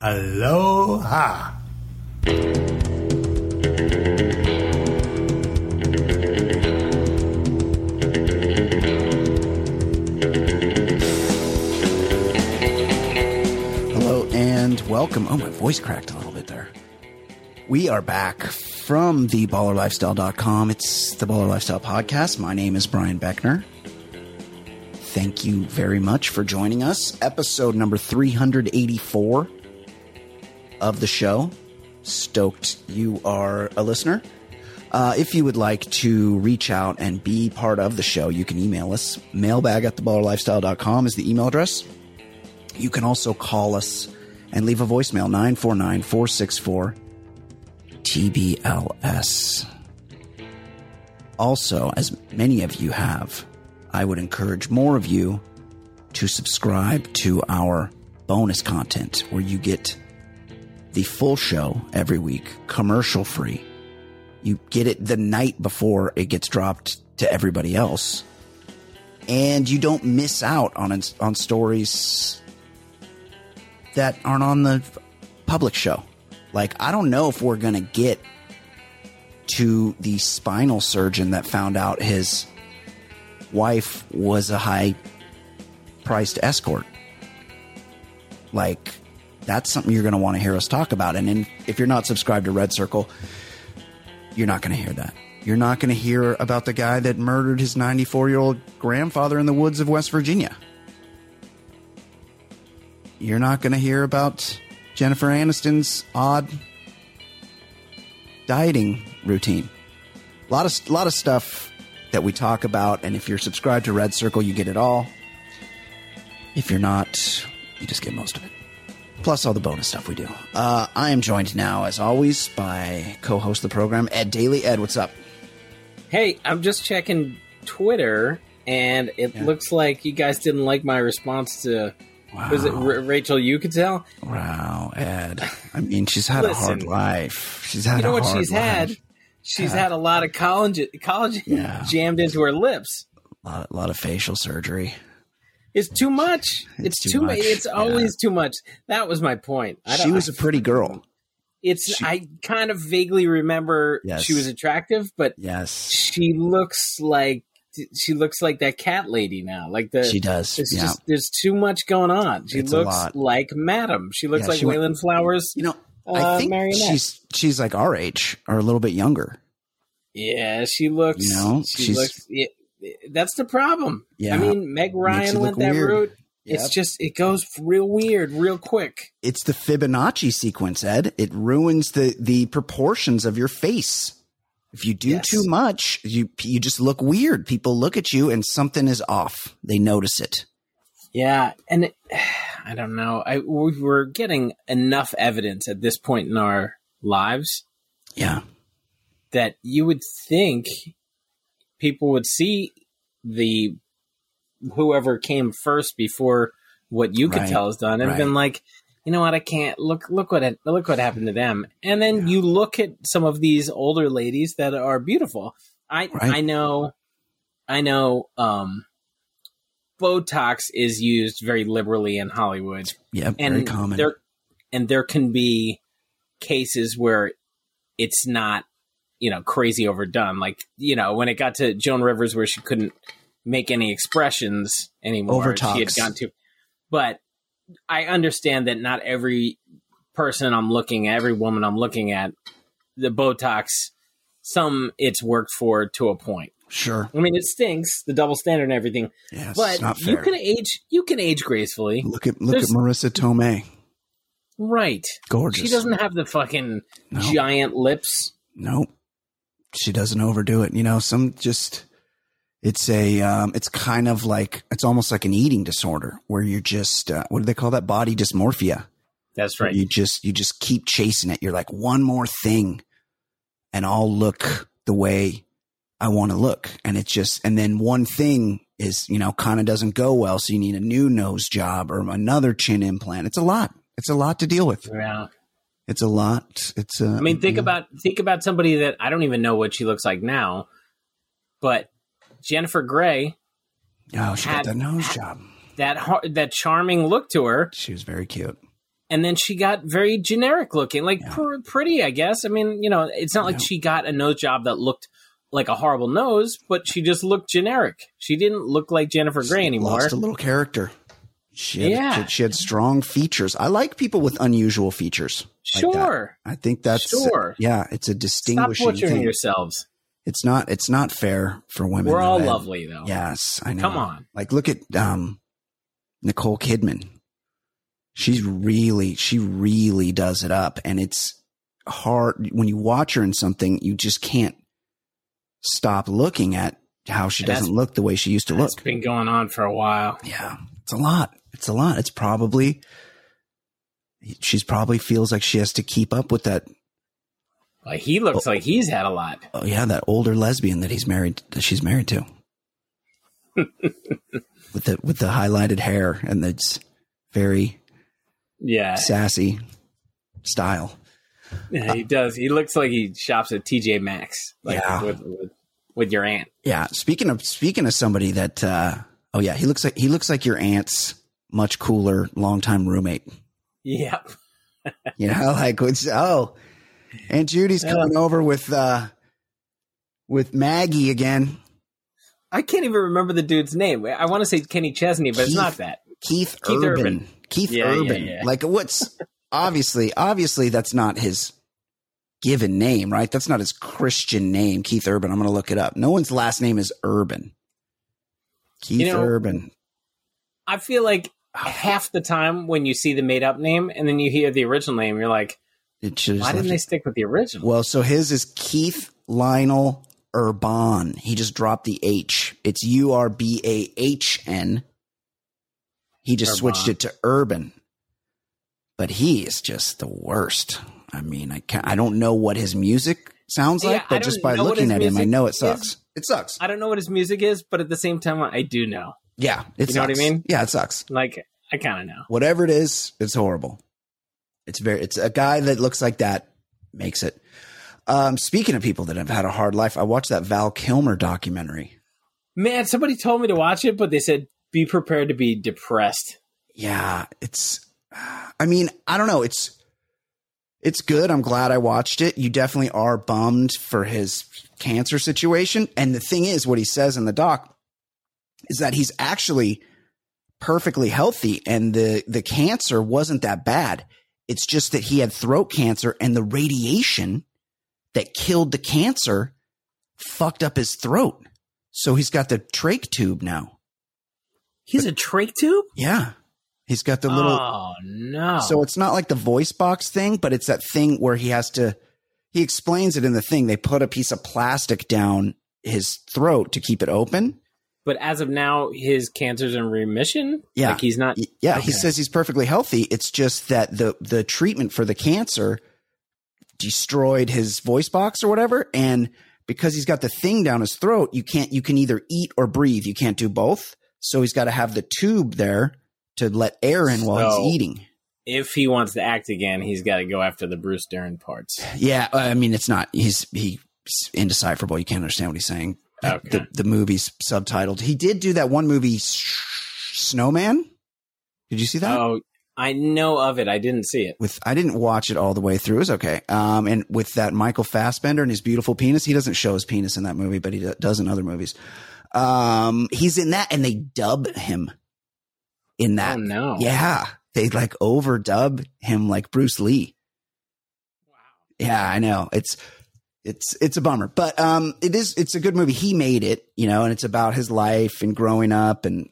Aloha. Hello and welcome. Oh, my voice cracked a little bit there. We are back from the ballerlifestyle.com. It's the Baller Lifestyle Podcast. My name is Brian Beckner. Thank you very much for joining us. Episode number 384 of the show. Stoked you are a listener. Uh, if you would like to reach out and be part of the show, you can email us. Mailbag at theballerlifestyle.com is the email address. You can also call us and leave a voicemail 949 464 TBLS. Also, as many of you have, I would encourage more of you to subscribe to our bonus content where you get the full show every week, commercial free. You get it the night before it gets dropped to everybody else. And you don't miss out on on stories that aren't on the public show. Like, I don't know if we're going to get to the spinal surgeon that found out his wife was a high priced escort. Like, that's something you're going to want to hear us talk about. And in, if you're not subscribed to Red Circle, you're not going to hear that. You're not going to hear about the guy that murdered his 94 year old grandfather in the woods of West Virginia you're not going to hear about Jennifer Aniston's odd dieting routine. A lot of a lot of stuff that we talk about, and if you're subscribed to Red Circle, you get it all. If you're not, you just get most of it. Plus all the bonus stuff we do. Uh, I am joined now, as always, by co-host of the program, Ed Daily. Ed, what's up? Hey, I'm just checking Twitter, and it yeah. looks like you guys didn't like my response to Wow. Was it R- Rachel Uchitel? Wow, Ed. I mean, she's had Listen, a hard life. She's had. You know what she's life. had? She's yeah. had a lot of collagen, collagen yeah. jammed into her lips. A lot, a lot of facial surgery. It's too much. It's, it's too, much. It's always yeah. too much. That was my point. she was a pretty girl. It's. She, I kind of vaguely remember yes. she was attractive, but yes, she looks like she looks like that cat lady now. Like the she does. It's yeah. just there's too much going on. She it's looks like Madame. She looks yeah, like she Wayland went, Flowers. You know, uh, I think marionette. she's she's like our age or a little bit younger. Yeah, she looks. You know, she she's, looks. Yeah, that's the problem. Yeah, I mean, Meg Ryan went that weird. route. Yep. It's just it goes real weird, real quick. It's the Fibonacci sequence, Ed. It ruins the the proportions of your face. If you do yes. too much, you you just look weird. People look at you and something is off. They notice it. Yeah, and it, I don't know. I we're getting enough evidence at this point in our lives. Yeah, that you would think people would see the whoever came first before what you could right. tell is done and right. been like, you know what? I can't look. Look what it, look what happened to them. And then yeah. you look at some of these older ladies that are beautiful. I right. I know, I know. Um, Botox is used very liberally in Hollywood. Yeah, and very common. There, and there can be cases where it's not, you know, crazy overdone. Like you know, when it got to Joan Rivers, where she couldn't make any expressions anymore, Overtalks. she had gone to. But I understand that not every person I'm looking at, every woman I'm looking at, the Botox, some it's worked for to a point. Sure. I mean, it stinks the double standard and everything. Yeah, but you can age. You can age gracefully. Look at look There's, at Marisa Tomei. Right. Gorgeous. She doesn't have the fucking giant lips. Nope. She doesn't overdo it. You know, some just it's a, um, it's kind of like, it's almost like an eating disorder where you're just, uh, what do they call that? Body dysmorphia. That's right. You just you just keep chasing it. You're like one more thing, and I'll look the way I want to look. And it's just and then one thing is you know kind of doesn't go well, so you need a new nose job or another chin implant. It's a lot. It's a lot to deal with. Yeah. It's a lot. It's a, I mean, think yeah. about think about somebody that I don't even know what she looks like now, but Jennifer Grey. Oh, she had, got that nose job. That that charming look to her. She was very cute and then she got very generic looking, like yeah. pr- pretty, I guess. I mean, you know, it's not like she got a nose job that looked like a horrible nose, but she just looked generic. She didn't look like Jennifer Grey anymore. Lost a little character. She had, yeah. she, she, had strong features. I like people with unusual features. Sure. Like I think that's sure. Yeah, it's a distinguishing. Stop butchering thing. yourselves. It's not. It's not fair for women. We're all lovely, though. Yes, I know. Come on. Like, look at um, Nicole Kidman she's really she really does it up and it's hard when you watch her in something you just can't stop looking at how she doesn't look the way she used to look. It's been going on for a while. Yeah. It's a lot. It's a lot. It's probably she's probably feels like she has to keep up with that like he looks oh, like he's had a lot. Oh yeah, that older lesbian that he's married that she's married to. with the with the highlighted hair and it's very yeah, sassy style. Yeah, he does. He looks like he shops at TJ Maxx, like yeah. with, with, with your aunt. Yeah. Speaking of speaking of somebody that, uh, oh yeah, he looks like he looks like your aunt's much cooler longtime roommate. Yep. you know, like oh, Aunt Judy's coming uh, over with uh with Maggie again. I can't even remember the dude's name. I want to say Kenny Chesney, but Keith, it's not that. Keith, Keith Urban. Urban. Keith yeah, Urban. Yeah, yeah. Like what's obviously obviously that's not his given name, right? That's not his Christian name, Keith Urban. I'm going to look it up. No one's last name is Urban. Keith you know, Urban. I feel like half the time when you see the made up name and then you hear the original name, you're like, why didn't they stick with the original? Well, so his is Keith Lionel Urban. He just dropped the H. It's U R B A H N. He just Urban. switched it to urban. But he is just the worst. I mean, I can't, I don't know what his music sounds yeah, like, but just by looking at him, I know it sucks. Is. It sucks. I don't know what his music is, but at the same time, I do know. Yeah, it you know what I mean? Yeah, it sucks. Like I kind of know. Whatever it is, it's horrible. It's very. It's a guy that looks like that makes it. Um, speaking of people that have had a hard life, I watched that Val Kilmer documentary. Man, somebody told me to watch it, but they said be prepared to be depressed. Yeah, it's. I mean, I don't know. It's it's good. I'm glad I watched it. You definitely are bummed for his cancer situation. And the thing is, what he says in the doc is that he's actually perfectly healthy, and the the cancer wasn't that bad. It's just that he had throat cancer, and the radiation that killed the cancer fucked up his throat. So he's got the trach tube now. He's but, a trach tube? Yeah. He's got the little. Oh, no. So it's not like the voice box thing, but it's that thing where he has to. He explains it in the thing. They put a piece of plastic down his throat to keep it open. But as of now, his cancer's in remission. Yeah, like he's not. Yeah, okay. he says he's perfectly healthy. It's just that the the treatment for the cancer destroyed his voice box or whatever, and because he's got the thing down his throat, you can't. You can either eat or breathe. You can't do both. So he's got to have the tube there to let air in while so, he's eating. If he wants to act again, he's got to go after the Bruce Dern parts. Yeah, I mean it's not he's he's indecipherable. You can't understand what he's saying. Okay. The the movie's subtitled. He did do that one movie, Snowman. Did you see that? Oh, I know of it. I didn't see it. With I didn't watch it all the way through. It was okay. Um, and with that Michael Fassbender and his beautiful penis, he doesn't show his penis in that movie, but he does in other movies. Um, he's in that and they dub him in that. Oh, no. Yeah. They like overdub him like Bruce Lee. Wow. Yeah, I know. It's, it's, it's a bummer, but, um, it is, it's a good movie. He made it, you know, and it's about his life and growing up and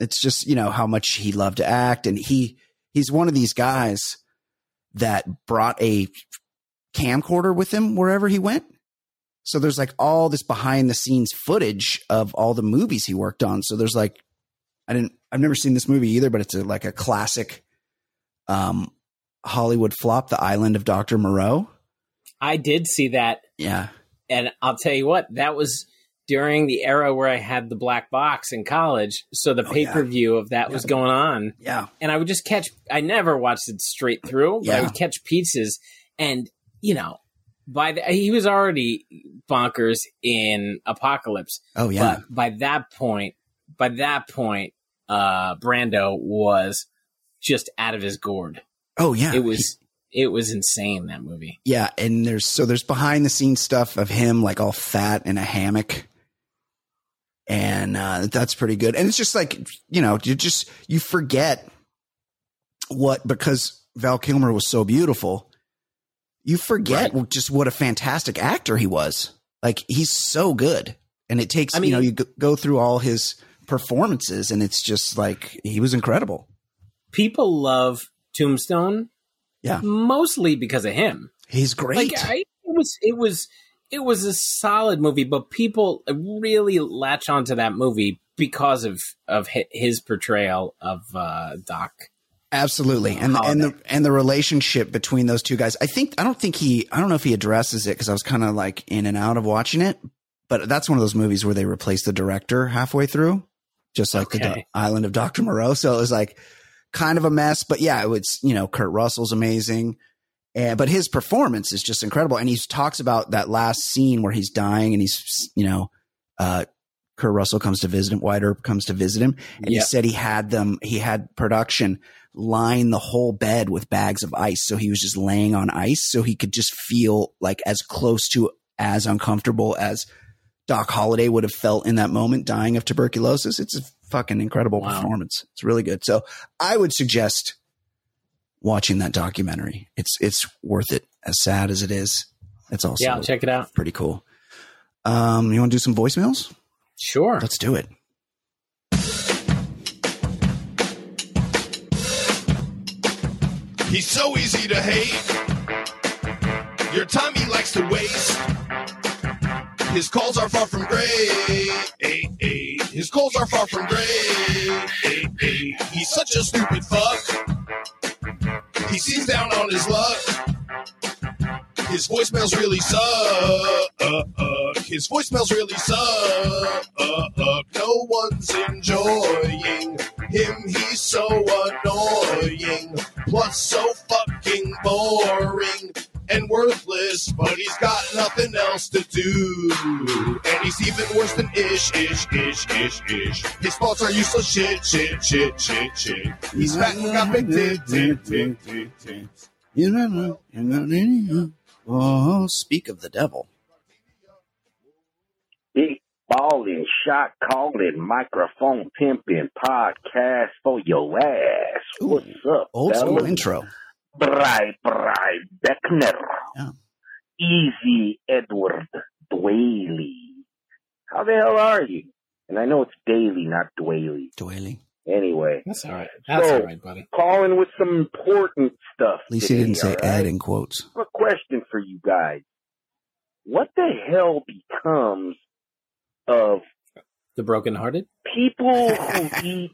it's just, you know, how much he loved to act. And he, he's one of these guys that brought a camcorder with him wherever he went. So there's like all this behind the scenes footage of all the movies he worked on. So there's like, I didn't, I've never seen this movie either, but it's a, like a classic, um, Hollywood flop, The Island of Dr. Moreau? I did see that. Yeah. And I'll tell you what, that was during the era where I had the black box in college. So the oh, pay per view yeah. of that yeah. was going on. Yeah. And I would just catch, I never watched it straight through, but yeah. I would catch pieces. And, you know, by the, he was already bonkers in Apocalypse. Oh, yeah. But by that point, by that point, uh, Brando was just out of his gourd. Oh, yeah. It was it was insane that movie. Yeah, and there's so there's behind the scenes stuff of him like all fat in a hammock. And uh, that's pretty good. And it's just like, you know, you just you forget what because Val Kilmer was so beautiful, you forget right. just what a fantastic actor he was. Like he's so good. And it takes, I mean, you know, you go through all his performances and it's just like he was incredible. People love Tombstone yeah. Mostly because of him. He's great. Like, I, it was it was it was a solid movie, but people really latch onto that movie because of of his portrayal of uh, Doc. Absolutely, and and the and the relationship between those two guys. I think I don't think he I don't know if he addresses it because I was kind of like in and out of watching it, but that's one of those movies where they replace the director halfway through, just like okay. the Island of Doctor Moreau. So it was like kind of a mess. But yeah, it was, you know, Kurt Russell's amazing. And, but his performance is just incredible. And he talks about that last scene where he's dying and he's, you know, uh, Kurt Russell comes to visit him, Wyatt Earp comes to visit him. And he said he had them, he had production line the whole bed with bags of ice. So he was just laying on ice so he could just feel like as close to as uncomfortable as Doc Holliday would have felt in that moment dying of tuberculosis. It's a fucking incredible wow. performance. It's really good. So I would suggest watching that documentary. It's it's worth it. As sad as it is, it's also yeah. I'll check it out. Pretty cool. Um, you want to do some voicemails? Sure. Let's do it. He's so easy to hate. Your time he likes to waste. His calls are far from great. His calls are far from great. He's such a stupid fuck. He seems down on his luck. His voicemails really suck. His voicemails really suck. No one's enjoying him. He's so annoying. Plus, so fucking boring and worthless, but he's got nothing else to do. And he's even worse than ish, ish, ish, ish, ish. His thoughts are useless shit, shit, shit, shit, shit. He's fat and got big tit, tit, tit, tit, tit. Oh, speak of the devil. Big balling, shot calling, microphone pimping, podcast for your ass. What's up? Old school intro. Bry Bry Beckner. Yeah. Easy Edward Dwaley. How the hell are you? And I know it's Daily, not Dwaley. Dwaley. Anyway. That's all right. That's so, all right, buddy. Calling with some important stuff. At least today, he didn't say right? Ed in quotes. A question for you guys. What the hell becomes of the brokenhearted? People who eat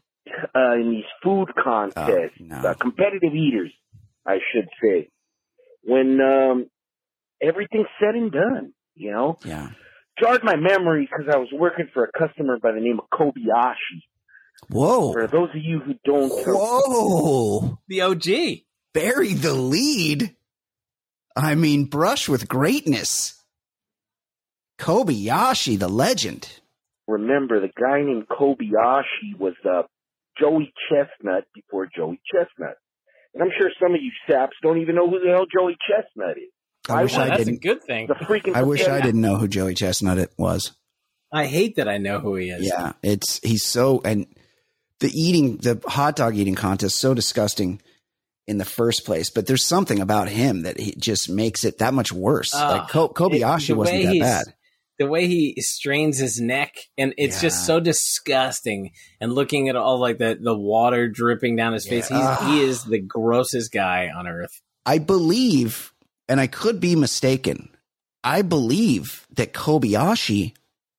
uh, in these food contests, oh, no. uh, competitive eaters I should say, when um, everything's said and done, you know? Yeah. Jarred my memory because I was working for a customer by the name of Kobayashi. Whoa. For those of you who don't Whoa. The OG. Bury the lead. I mean, brush with greatness. Kobayashi, the legend. Remember, the guy named Kobayashi was uh, Joey Chestnut before Joey Chestnut. And I'm sure some of you saps don't even know who the hell Joey Chestnut is. I, I wish I that's didn't. a good thing. The freaking I wish I didn't know who Joey Chestnut it was. I hate that I know who he is. Yeah, it's he's so and the eating the hot dog eating contest so disgusting in the first place, but there's something about him that he just makes it that much worse. Uh, like Kobayashi it, wasn't that bad the way he strains his neck and it's yeah. just so disgusting and looking at all like the the water dripping down his face yeah. he is the grossest guy on earth i believe and i could be mistaken i believe that kobayashi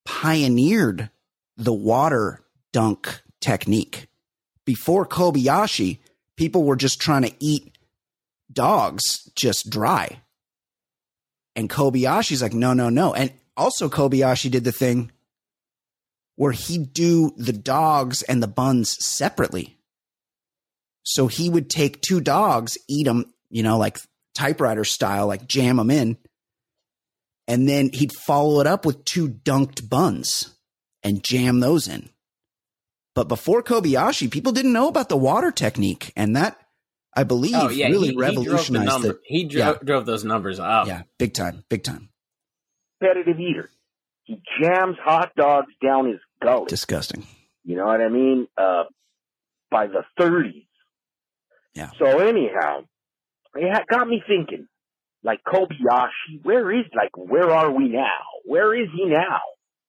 pioneered the water dunk technique before kobayashi people were just trying to eat dogs just dry. And Kobayashi's like, no, no, no. And also Kobayashi did the thing where he'd do the dogs and the buns separately. So he would take two dogs, eat them, you know, like typewriter style, like jam them in. And then he'd follow it up with two dunked buns and jam those in. But before Kobayashi, people didn't know about the water technique. And that, I believe, oh, yeah, really he, revolutionized he drove, he dro- yeah. drove those numbers up. Yeah, big time, big time. Competitive eater. He jams hot dogs down his gullet. Disgusting. You know what I mean? Uh, by the 30s. Yeah. So anyhow, it got me thinking, like Kobayashi, where is, like, where are we now? Where is he now?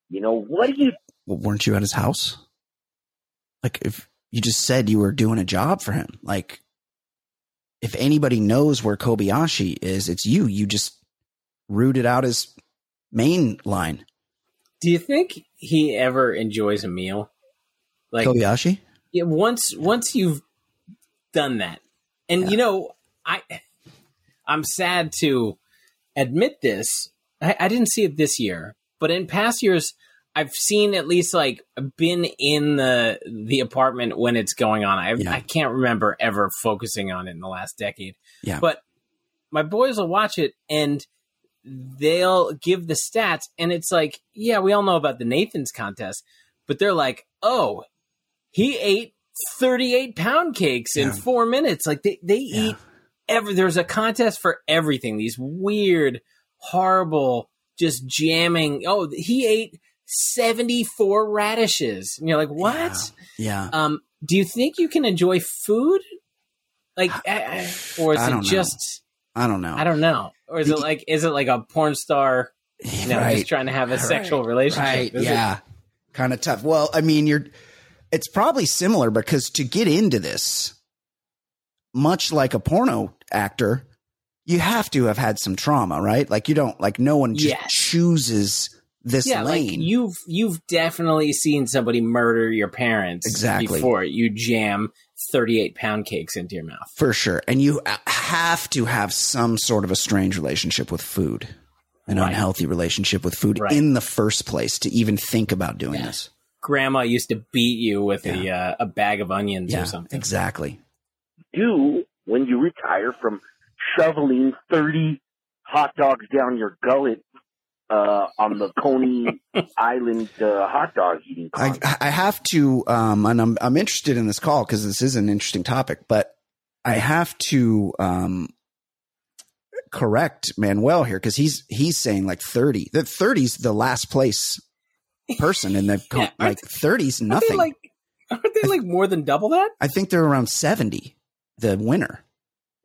You know, what do you? Well, weren't you at his house? Like, if you just said you were doing a job for him, like, if anybody knows where Kobayashi is, it's you. You just rooted out his main line. Do you think he ever enjoys a meal? Like Kobayashi? Yeah, once once you've done that. And yeah. you know, I I'm sad to admit this. I, I didn't see it this year, but in past years I've seen at least like been in the the apartment when it's going on. I yeah. I can't remember ever focusing on it in the last decade. Yeah. But my boys will watch it and they'll give the stats and it's like, yeah, we all know about the Nathan's contest, but they're like, oh, he ate 38 pound cakes in four minutes. Like they, they yeah. eat every, there's a contest for everything. These weird, horrible, just jamming. Oh, he ate 74 radishes. And you're like, what? Yeah. yeah. Um, do you think you can enjoy food? Like, or is it just, I don't know. I don't know. Or is it like is it like a porn star you know, right. just trying to have a right. sexual relationship? Right. yeah. Kind of tough. Well, I mean, you're it's probably similar because to get into this, much like a porno actor, you have to have had some trauma, right? Like you don't like no one just yes. chooses this yeah, lane. Like you've you've definitely seen somebody murder your parents exactly before you jam 38 pound cakes into your mouth. For sure. And you have to have some sort of a strange relationship with food, an right. unhealthy relationship with food right. in the first place to even think about doing yeah. this. Grandma used to beat you with yeah. a, uh, a bag of onions yeah, or something. Exactly. Do when you retire from shoveling 30 hot dogs down your gullet uh, on the Coney Island uh, hot dog eating. I, I, have to, um, and I'm I'm interested in this call because this is an interesting topic, but I have to um, correct Manuel here because he's he's saying like 30. The 30's the last place person in the yeah, like 30's nothing. Aren't like aren't they like more than double that? I think they're around 70. The winner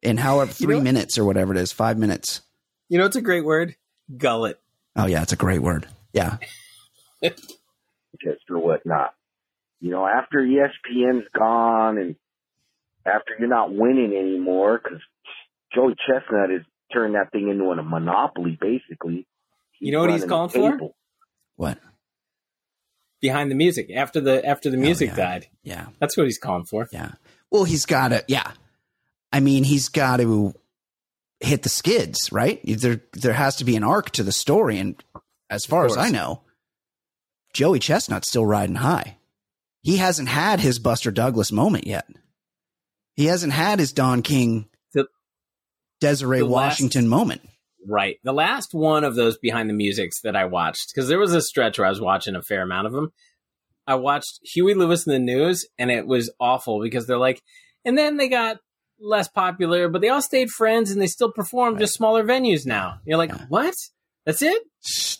in however three you know minutes or whatever it is, five minutes. You know, it's a great word. Gullet. Oh yeah, it's a great word. Yeah. Just or whatnot. You know, after ESPN's gone and after you're not winning anymore, because Joey Chestnut has turned that thing into a monopoly, basically. He's you know what he's calling for? What? Behind the music after the after the oh, music oh, yeah. died. Yeah, that's what he's calling for. Yeah. Well, he's got to. Yeah. I mean, he's got to hit the skids, right? There there has to be an arc to the story, and as far as I know, Joey Chestnut's still riding high. He hasn't had his Buster Douglas moment yet. He hasn't had his Don King, the, Desiree the Washington last, moment. Right. The last one of those behind the musics that I watched, because there was a stretch where I was watching a fair amount of them. I watched Huey Lewis in the news, and it was awful because they're like, and then they got less popular, but they all stayed friends and they still perform right. just smaller venues now. You're like, yeah. what? That's it?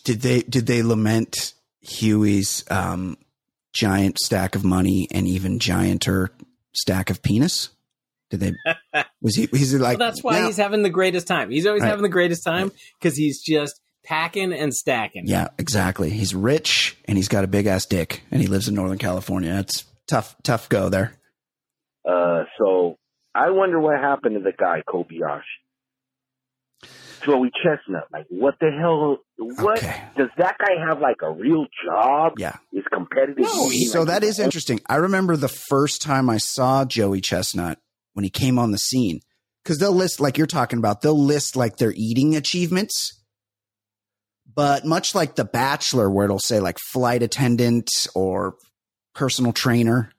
Did they did they lament Huey's um, giant stack of money and even gianter stack of penis? Did they? Was he? He's like. Well, that's why yeah. he's having the greatest time. He's always right. having the greatest time because he's just packing and stacking. Yeah, exactly. He's rich and he's got a big ass dick and he lives in Northern California. It's tough, tough go there. Uh, so I wonder what happened to the guy Kobayashi. Joey Chestnut. Like, what the hell? What okay. does that guy have? Like a real job? Yeah, is competitive. No, so like, that is interesting. I remember the first time I saw Joey Chestnut when he came on the scene. because they'll list like you're talking about. They'll list like their eating achievements, but much like The Bachelor, where it'll say like flight attendant or personal trainer,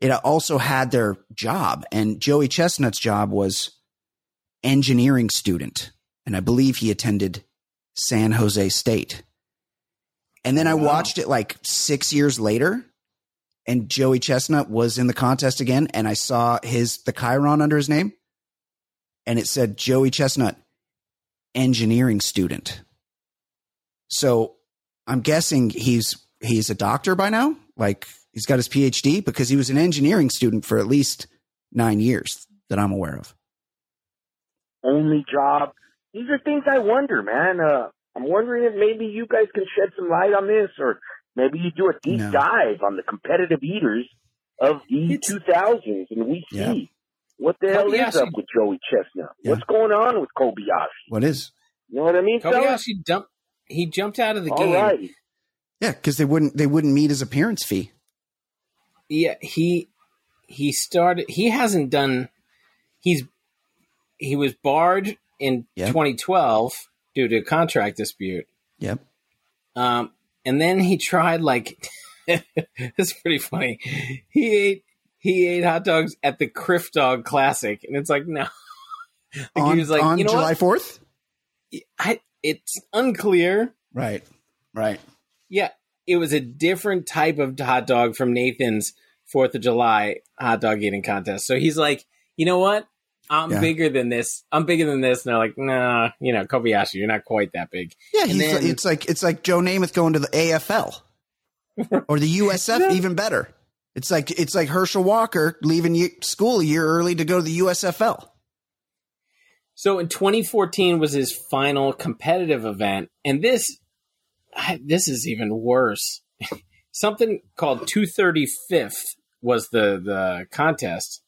it also had their job. And Joey Chestnut's job was engineering student. And I believe he attended San Jose State. And then I watched it like six years later, and Joey Chestnut was in the contest again, and I saw his the chyron under his name, and it said Joey Chestnut, engineering student. So I'm guessing he's he's a doctor by now. Like he's got his PhD because he was an engineering student for at least nine years that I'm aware of. Only job. These are things I wonder, man. Uh, I'm wondering if maybe you guys can shed some light on this, or maybe you do a deep no. dive on the competitive eaters of the it's, 2000s, and we see yeah. what the hell Kobayashi. is up with Joey Chestnut. Yeah. What's going on with Kobayashi? What is? You know what I mean? Kobayashi dumped. He jumped out of the All game. Right. Yeah, because they wouldn't they wouldn't meet his appearance fee. Yeah, he he started. He hasn't done. He's he was barred in yep. 2012 due to a contract dispute. Yep. Um, and then he tried like it's pretty funny. He ate he ate hot dogs at the Crif Dog Classic, and it's like no. like on, he was like, on you know July Fourth. I it's unclear. Right. Right. Yeah, it was a different type of hot dog from Nathan's Fourth of July hot dog eating contest. So he's like, you know what? I'm yeah. bigger than this. I'm bigger than this. And they're like, nah, you know, Kobayashi, you're not quite that big. Yeah, then, it's like it's like Joe Namath going to the AFL or the USF, even better. It's like it's like Herschel Walker leaving school a year early to go to the USFL. So in 2014 was his final competitive event, and this this is even worse. Something called 235th was the the contest.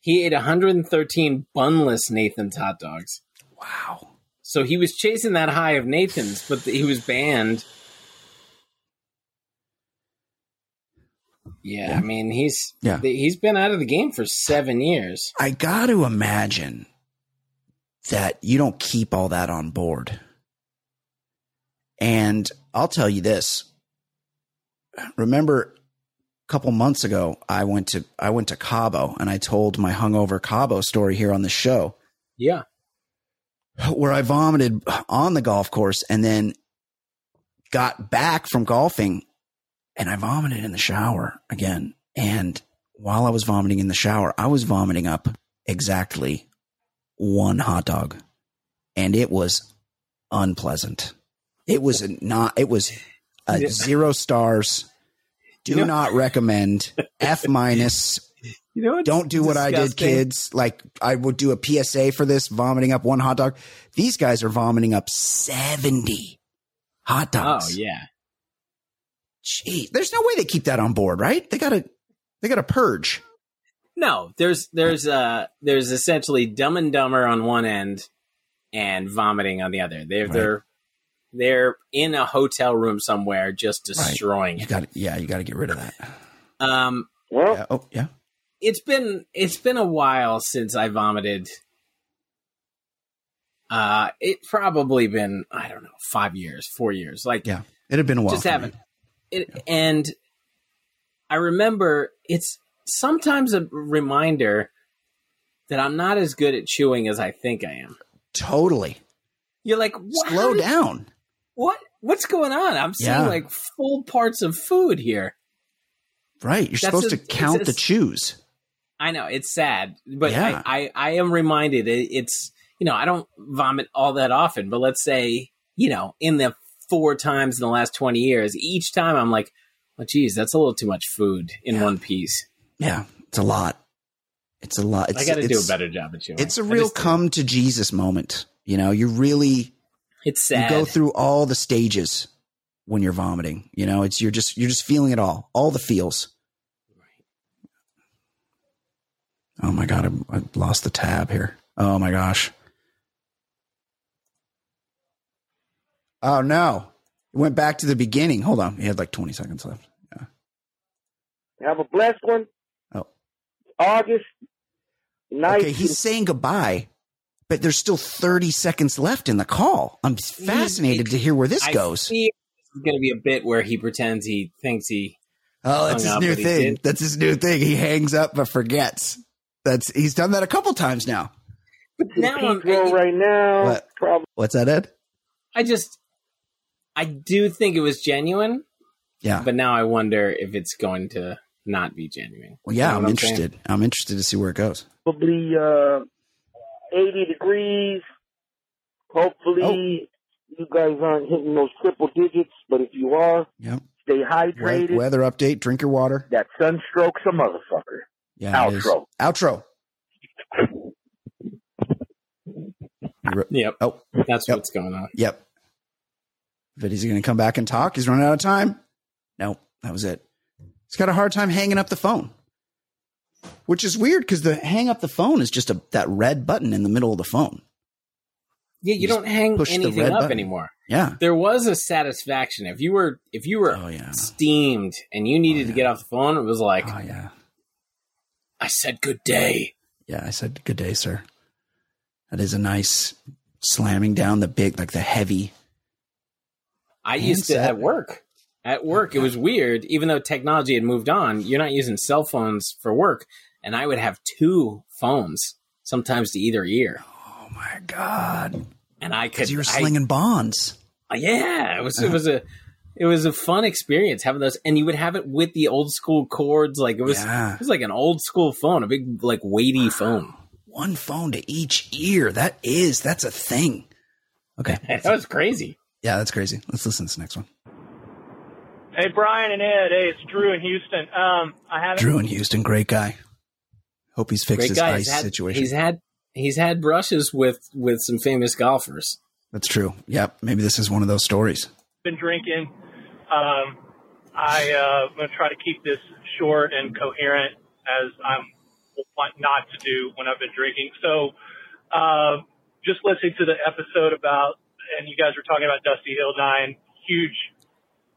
He ate 113 bunless Nathan's hot dogs. Wow. So he was chasing that high of Nathan's, but he was banned. Yeah, yeah. I mean he's yeah. he's been out of the game for 7 years. I got to imagine that you don't keep all that on board. And I'll tell you this. Remember a couple months ago, I went to I went to Cabo and I told my hungover Cabo story here on the show. Yeah. Where I vomited on the golf course and then got back from golfing and I vomited in the shower again. And while I was vomiting in the shower, I was vomiting up exactly one hot dog. And it was unpleasant. It was not. It was a yeah. zero stars. Do you know, not recommend. F minus. You know, don't do what I did, kids. Like I would do a PSA for this, vomiting up one hot dog. These guys are vomiting up seventy hot dogs. Oh yeah. Gee, there's no way they keep that on board, right? They gotta, they gotta purge. No, there's there's uh there's essentially Dumb and Dumber on one end, and vomiting on the other. They're right. they're they're in a hotel room somewhere, just destroying right. You got yeah, you got to get rid of that. Um. Well, yeah, oh yeah. It's been it's been a while since I vomited. Uh, it probably been I don't know five years, four years. Like yeah, it had been a while. Just haven't. It yeah. and I remember it's sometimes a reminder that I'm not as good at chewing as I think I am. Totally. You're like, slow down what what's going on? I'm seeing yeah. like full parts of food here. Right. You're That's supposed a, to count the chews. I know it's sad, but yeah. I, I, I am reminded it, it's you know I don't vomit all that often, but let's say you know in the four times in the last twenty years, each time I'm like, well, geez, that's a little too much food in yeah. one piece. Yeah, it's a lot. It's a lot. It's, I got to do a better job at chewing. It's a real come to Jesus moment. You know, you really it's sad. You go through all the stages when you're vomiting. You know, it's you're just you're just feeling it all, all the feels. Oh my god, I, I lost the tab here. Oh my gosh. Oh no. It went back to the beginning. Hold on. He had like 20 seconds left. Yeah. Have a blessed one. Oh. August. nice. Okay, he's saying goodbye, but there's still 30 seconds left in the call. I'm fascinated to hear where this I goes. It's going to be a bit where he pretends he thinks he. Oh, that's his up, new thing. That's his new thing. He hangs up but forgets. That's he's done that a couple times now. But now I'm right now. What? Probably. What's that, Ed? I just, I do think it was genuine. Yeah. But now I wonder if it's going to not be genuine. Well, yeah, you know I'm, I'm interested. Saying? I'm interested to see where it goes. Probably uh, 80 degrees. Hopefully, oh. you guys aren't hitting those triple digits, but if you are, yep. stay hydrated. Weather update: drink your water. That sunstroke's a motherfucker. Yeah. Outro. Outro. Yep. Oh, that's yep. what's going on. Yep. But he's going to come back and talk? He's running out of time. No, that was it. He's got a hard time hanging up the phone, which is weird because the hang up the phone is just a that red button in the middle of the phone. Yeah, you, you don't hang anything up button. anymore. Yeah, there was a satisfaction if you were if you were oh, yeah. steamed and you needed oh, yeah. to get off the phone. It was like, oh yeah, I said good day. Yeah, I said good day, sir. That is a nice slamming down the big, like the heavy. I used to at work. At work, it was weird. Even though technology had moved on, you're not using cell phones for work, and I would have two phones, sometimes to either ear. Oh my god! And I could. You were slinging I, bonds. Uh, yeah, it was. It was a. It was a fun experience having those, and you would have it with the old school cords. Like it was. Yeah. It was like an old school phone, a big like weighty phone one phone to each ear. That is, that's a thing. Okay. that was crazy. Yeah, that's crazy. Let's listen to this next one. Hey, Brian and Ed. Hey, it's Drew in Houston. Um, I have Drew in Houston, great guy. Hope he's fixed great his guy. ice he's had, situation. He's had he's had brushes with with some famous golfers. That's true. Yep. Maybe this is one of those stories. Been drinking. Um, I uh, I'm gonna try to keep this short and coherent as I'm what not to do when I've been drinking. So, uh, just listening to the episode about, and you guys were talking about Dusty Hill dying, huge,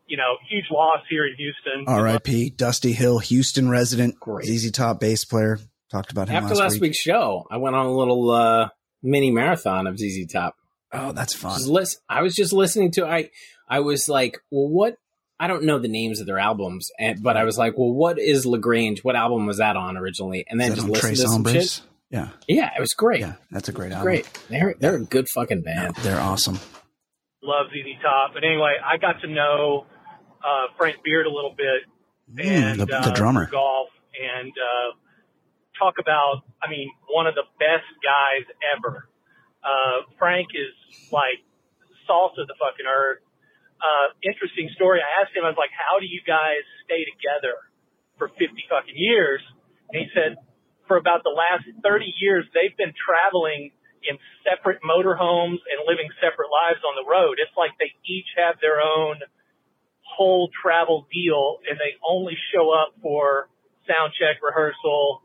you know, huge loss here in Houston. R.I.P. Dusty Hill, Houston resident, Great. ZZ Top bass player. Talked about him after last, last week. week's show. I went on a little uh, mini marathon of ZZ Top. Oh, that's fun. Listen, I was just listening to. I I was like, well, what I don't know the names of their albums, and, but I was like, well, what is La Grange? What album was that on originally? And then just listen to some shit. Yeah, yeah, it was great. Yeah, that's a great album. Great, they're they're a good fucking band. Yeah, they're awesome. Love ZZ Top, but anyway, I got to know uh, Frank Beard a little bit, mm, and the, the uh, drummer golf, and uh, talk about. I mean, one of the best guys ever. Uh, Frank is like salt of the fucking earth uh, interesting story. I asked him, I was like, how do you guys stay together for 50 fucking years? And he said, for about the last 30 years, they've been traveling in separate motorhomes and living separate lives on the road. It's like they each have their own whole travel deal and they only show up for sound check, rehearsal,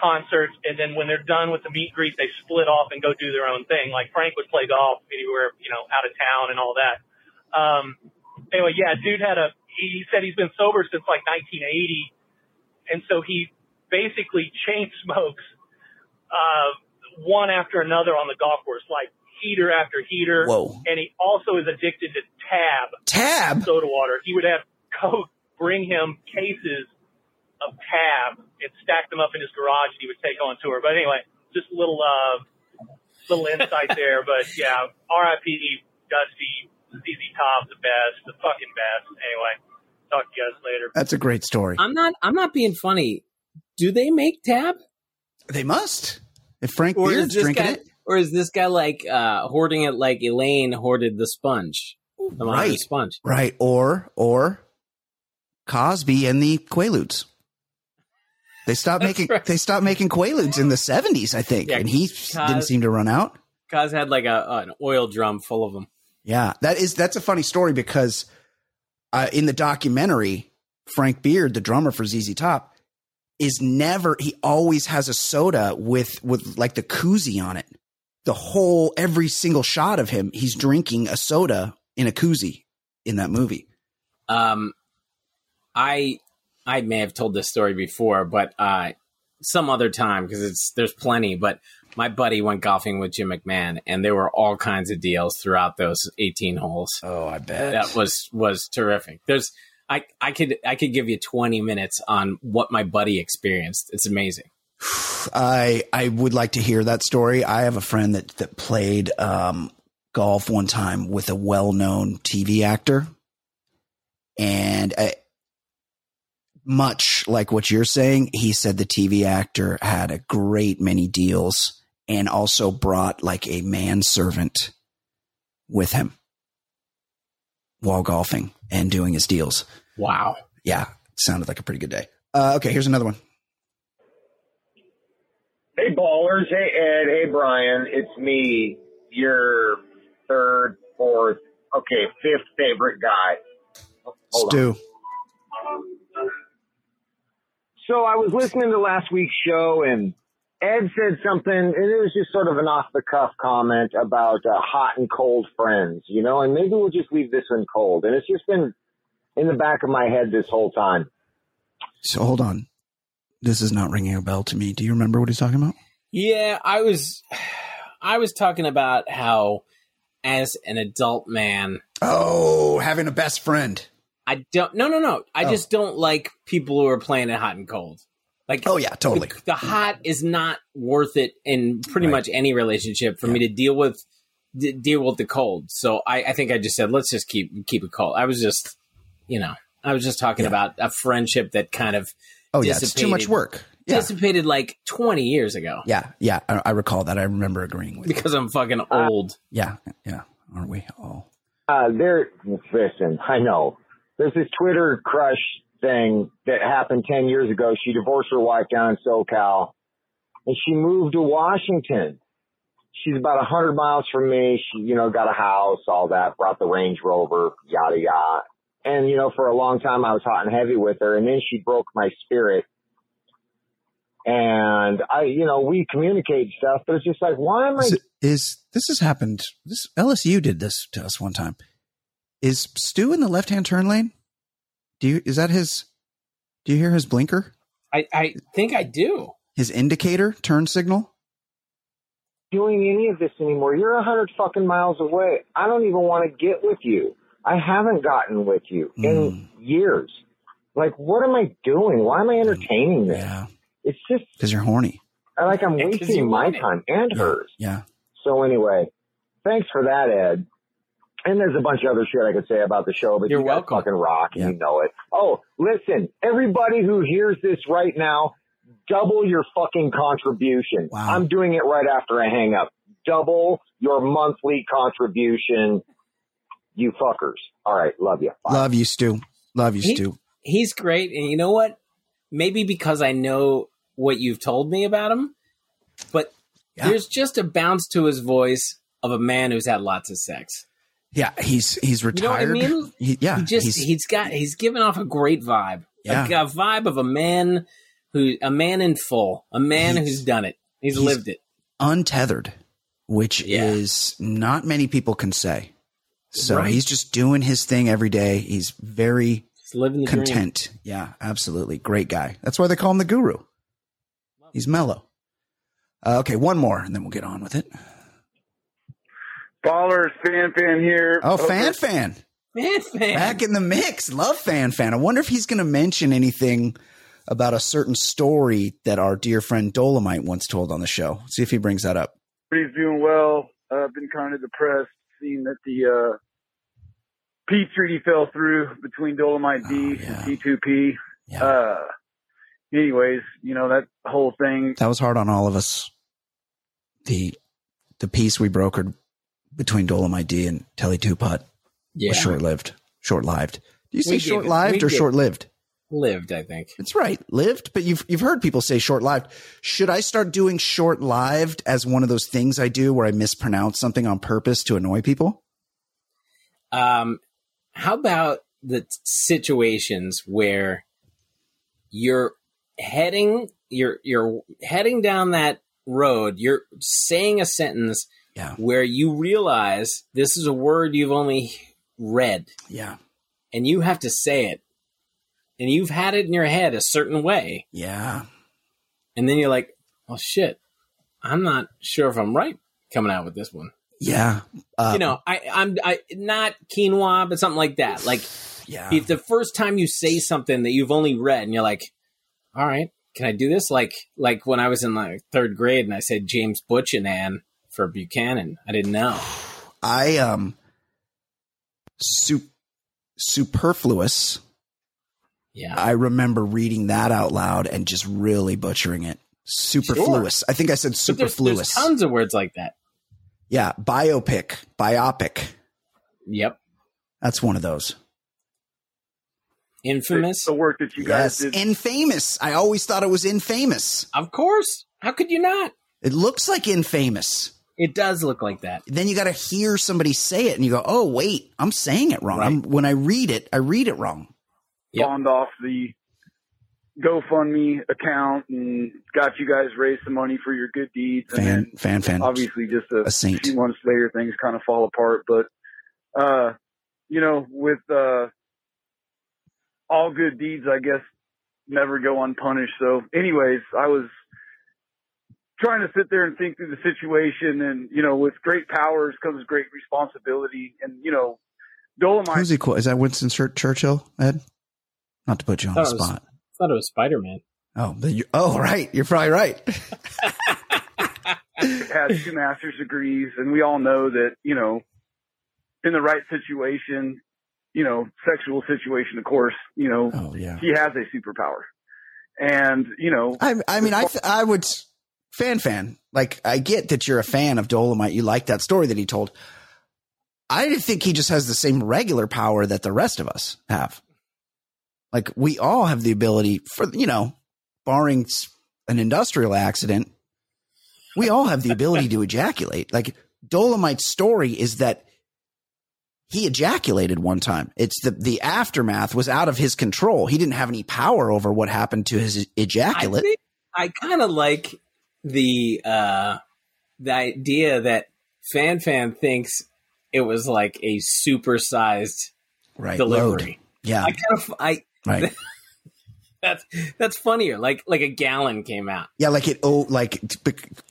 concerts, and then when they're done with the meet and greet, they split off and go do their own thing. Like Frank would play golf anywhere, you know, out of town and all that. Um, anyway, yeah, dude had a, he said he's been sober since like 1980. And so he basically chain smokes, uh, one after another on the golf course, like heater after heater. Whoa. And he also is addicted to Tab. Tab? Soda water. He would have Coke bring him cases of Tab and stacked them up in his garage and he would take on tour. But anyway, just a little, uh, little insight there. But yeah, RIP Dusty ZZ Top, the best, the fucking best. Anyway, talk to you guys later. That's a great story. I'm not. I'm not being funny. Do they make Tab? They must. If Frank or Beard's drinking guy, it, or is this guy like uh, hoarding it like Elaine hoarded the sponge, the right. sponge? Right. Or or Cosby and the Quaaludes. They stopped making right. they stopped making Quaaludes in the seventies, I think, yeah, and he Cos, didn't seem to run out. Cos had like a an oil drum full of them. Yeah, that is that's a funny story because uh, in the documentary, Frank Beard, the drummer for ZZ Top, is never. He always has a soda with with like the koozie on it. The whole every single shot of him, he's drinking a soda in a koozie in that movie. Um, I I may have told this story before, but uh, some other time because it's there's plenty. But my buddy went golfing with Jim McMahon, and there were all kinds of deals throughout those 18 holes. Oh, I bet that was was terrific. There's I I could I could give you 20 minutes on what my buddy experienced. It's amazing. I I would like to hear that story. I have a friend that that played um, golf one time with a well known TV actor, and I, much like what you're saying, he said the TV actor had a great many deals and also brought like a manservant with him while golfing and doing his deals. Wow. Yeah, sounded like a pretty good day. Uh, okay, here's another one. Hey, ballers. Hey, Ed. Hey, Brian. It's me, your third, fourth, okay, fifth favorite guy. Hold Stu. On. So I was listening to last week's show and Ed said something, and it was just sort of an off the cuff comment about uh, hot and cold friends, you know, and maybe we'll just leave this one cold. And it's just been in the back of my head this whole time. So hold on. This is not ringing a bell to me. Do you remember what he's talking about? Yeah, I was I was talking about how as an adult man Oh, having a best friend. I don't. No, no, no. I oh. just don't like people who are playing it hot and cold. Like, oh yeah, totally. The, the hot is not worth it in pretty right. much any relationship for yeah. me to deal with. D- deal with the cold. So I, I think I just said let's just keep keep it cold. I was just, you know, I was just talking yeah. about a friendship that kind of. Oh yeah, it's too much work. Yeah. Dissipated like twenty years ago. Yeah, yeah, I, I recall that. I remember agreeing with because you. I'm fucking old. Uh, yeah, yeah, aren't we all? Uh, there, listen, I know there's this Twitter crush thing that happened 10 years ago. She divorced her wife down in SoCal and she moved to Washington. She's about a hundred miles from me. She, you know, got a house, all that, brought the Range Rover, yada, yada. And, you know, for a long time I was hot and heavy with her and then she broke my spirit. And I, you know, we communicate stuff, but it's just like, why am I? Is, is this has happened? This LSU did this to us one time. Is Stu in the left hand turn lane? Do you is that his? Do you hear his blinker? I I think I do. His indicator turn signal. Doing any of this anymore? You're a hundred fucking miles away. I don't even want to get with you. I haven't gotten with you mm. in years. Like, what am I doing? Why am I entertaining this? Yeah. It's just because you're horny. Like I'm wasting my time and yeah. hers. Yeah. So anyway, thanks for that, Ed. And there's a bunch of other shit I could say about the show, but You're you welcome. fucking rock and yeah. you know it. Oh, listen, everybody who hears this right now, double your fucking contribution. Wow. I'm doing it right after I hang up. Double your monthly contribution, you fuckers. All right, love you. Bye. Love you, Stu. Love you, he, Stu. He's great, and you know what? Maybe because I know what you've told me about him, but yeah. there's just a bounce to his voice of a man who's had lots of sex. Yeah, he's he's retired. You know what I mean? He, yeah, he just he's, he's got he's given off a great vibe. Yeah. a vibe of a man who a man in full, a man he's, who's done it. He's, he's, lived it. Untethered, which yeah. is not many people can say. So right. he's just doing his thing every day. He's very content. Dream. Yeah, absolutely. Great guy. That's why they call him the guru. He's mellow. Uh, okay, one more and then we'll get on with it. Ballers, fan fan here. Oh, fan fan. Fan fan. Back in the mix. Love fan fan. I wonder if he's going to mention anything about a certain story that our dear friend Dolomite once told on the show. See if he brings that up. He's doing well. I've uh, been kind of depressed seeing that the uh, peace treaty fell through between Dolomite D oh, yeah. and T2P. Yeah. Uh, anyways, you know, that whole thing. That was hard on all of us. The the peace we brokered between Dolomite and Telly Putt yeah. was short lived. Short lived. Do you say short lived or short lived? Lived, I think. It's right. Lived, but you've you've heard people say short lived. Should I start doing short lived as one of those things I do where I mispronounce something on purpose to annoy people? Um how about the situations where you're heading you're you're heading down that road, you're saying a sentence yeah. where you realize this is a word you've only read. Yeah. And you have to say it. And you've had it in your head a certain way. Yeah. and then you're like, oh shit, I'm not sure if I'm right coming out with this one." Yeah, uh, you know, I, I'm I not quinoa, but something like that. Like, yeah, if the first time you say something that you've only read, and you're like, "All right, can I do this?" Like, like when I was in like third grade, and I said James Buchanan for Buchanan. I didn't know. I um, su- superfluous. Yeah, I remember reading that out loud and just really butchering it. Superfluous. Sure. I think I said superfluous. There's, there's tons of words like that. Yeah, biopic, biopic. Yep, that's one of those. Infamous. The work that you guys yes, did. Infamous. I always thought it was infamous. Of course. How could you not? It looks like infamous. It does look like that. Then you got to hear somebody say it, and you go, "Oh, wait, I'm saying it wrong." Right. when I read it, I read it wrong. Yep. Spawned off the GoFundMe account and got you guys raise some money for your good deeds. Fan, and fan, fan. Obviously, just a, a saint. few months later, things kind of fall apart. But, uh, you know, with uh, all good deeds, I guess, never go unpunished. So, anyways, I was trying to sit there and think through the situation, and you know, with great powers comes great responsibility, and you know, Dolomite. Who's he? Is that Winston Churchill, Ed? Not to put you on the spot I thought it was Spider Man. Oh, you, oh, right. You're probably right. has two master's degrees, and we all know that you know, in the right situation, you know, sexual situation, of course, you know, oh, yeah. he has a superpower, and you know, I, I mean, I, I would fan fan like I get that you're a fan of Dolomite, you like that story that he told. I think he just has the same regular power that the rest of us have. Like we all have the ability for, you know, barring an industrial accident, we all have the ability to ejaculate. Like Dolomite's story is that he ejaculated one time. It's the the aftermath was out of his control. He didn't have any power over what happened to his ejaculate. I, I kind of like the uh the idea that Fan Fan thinks it was like a supersized right, delivery. Load. Yeah, I kind of I Right. that's that's funnier. Like like a gallon came out. Yeah, like it. Oh, like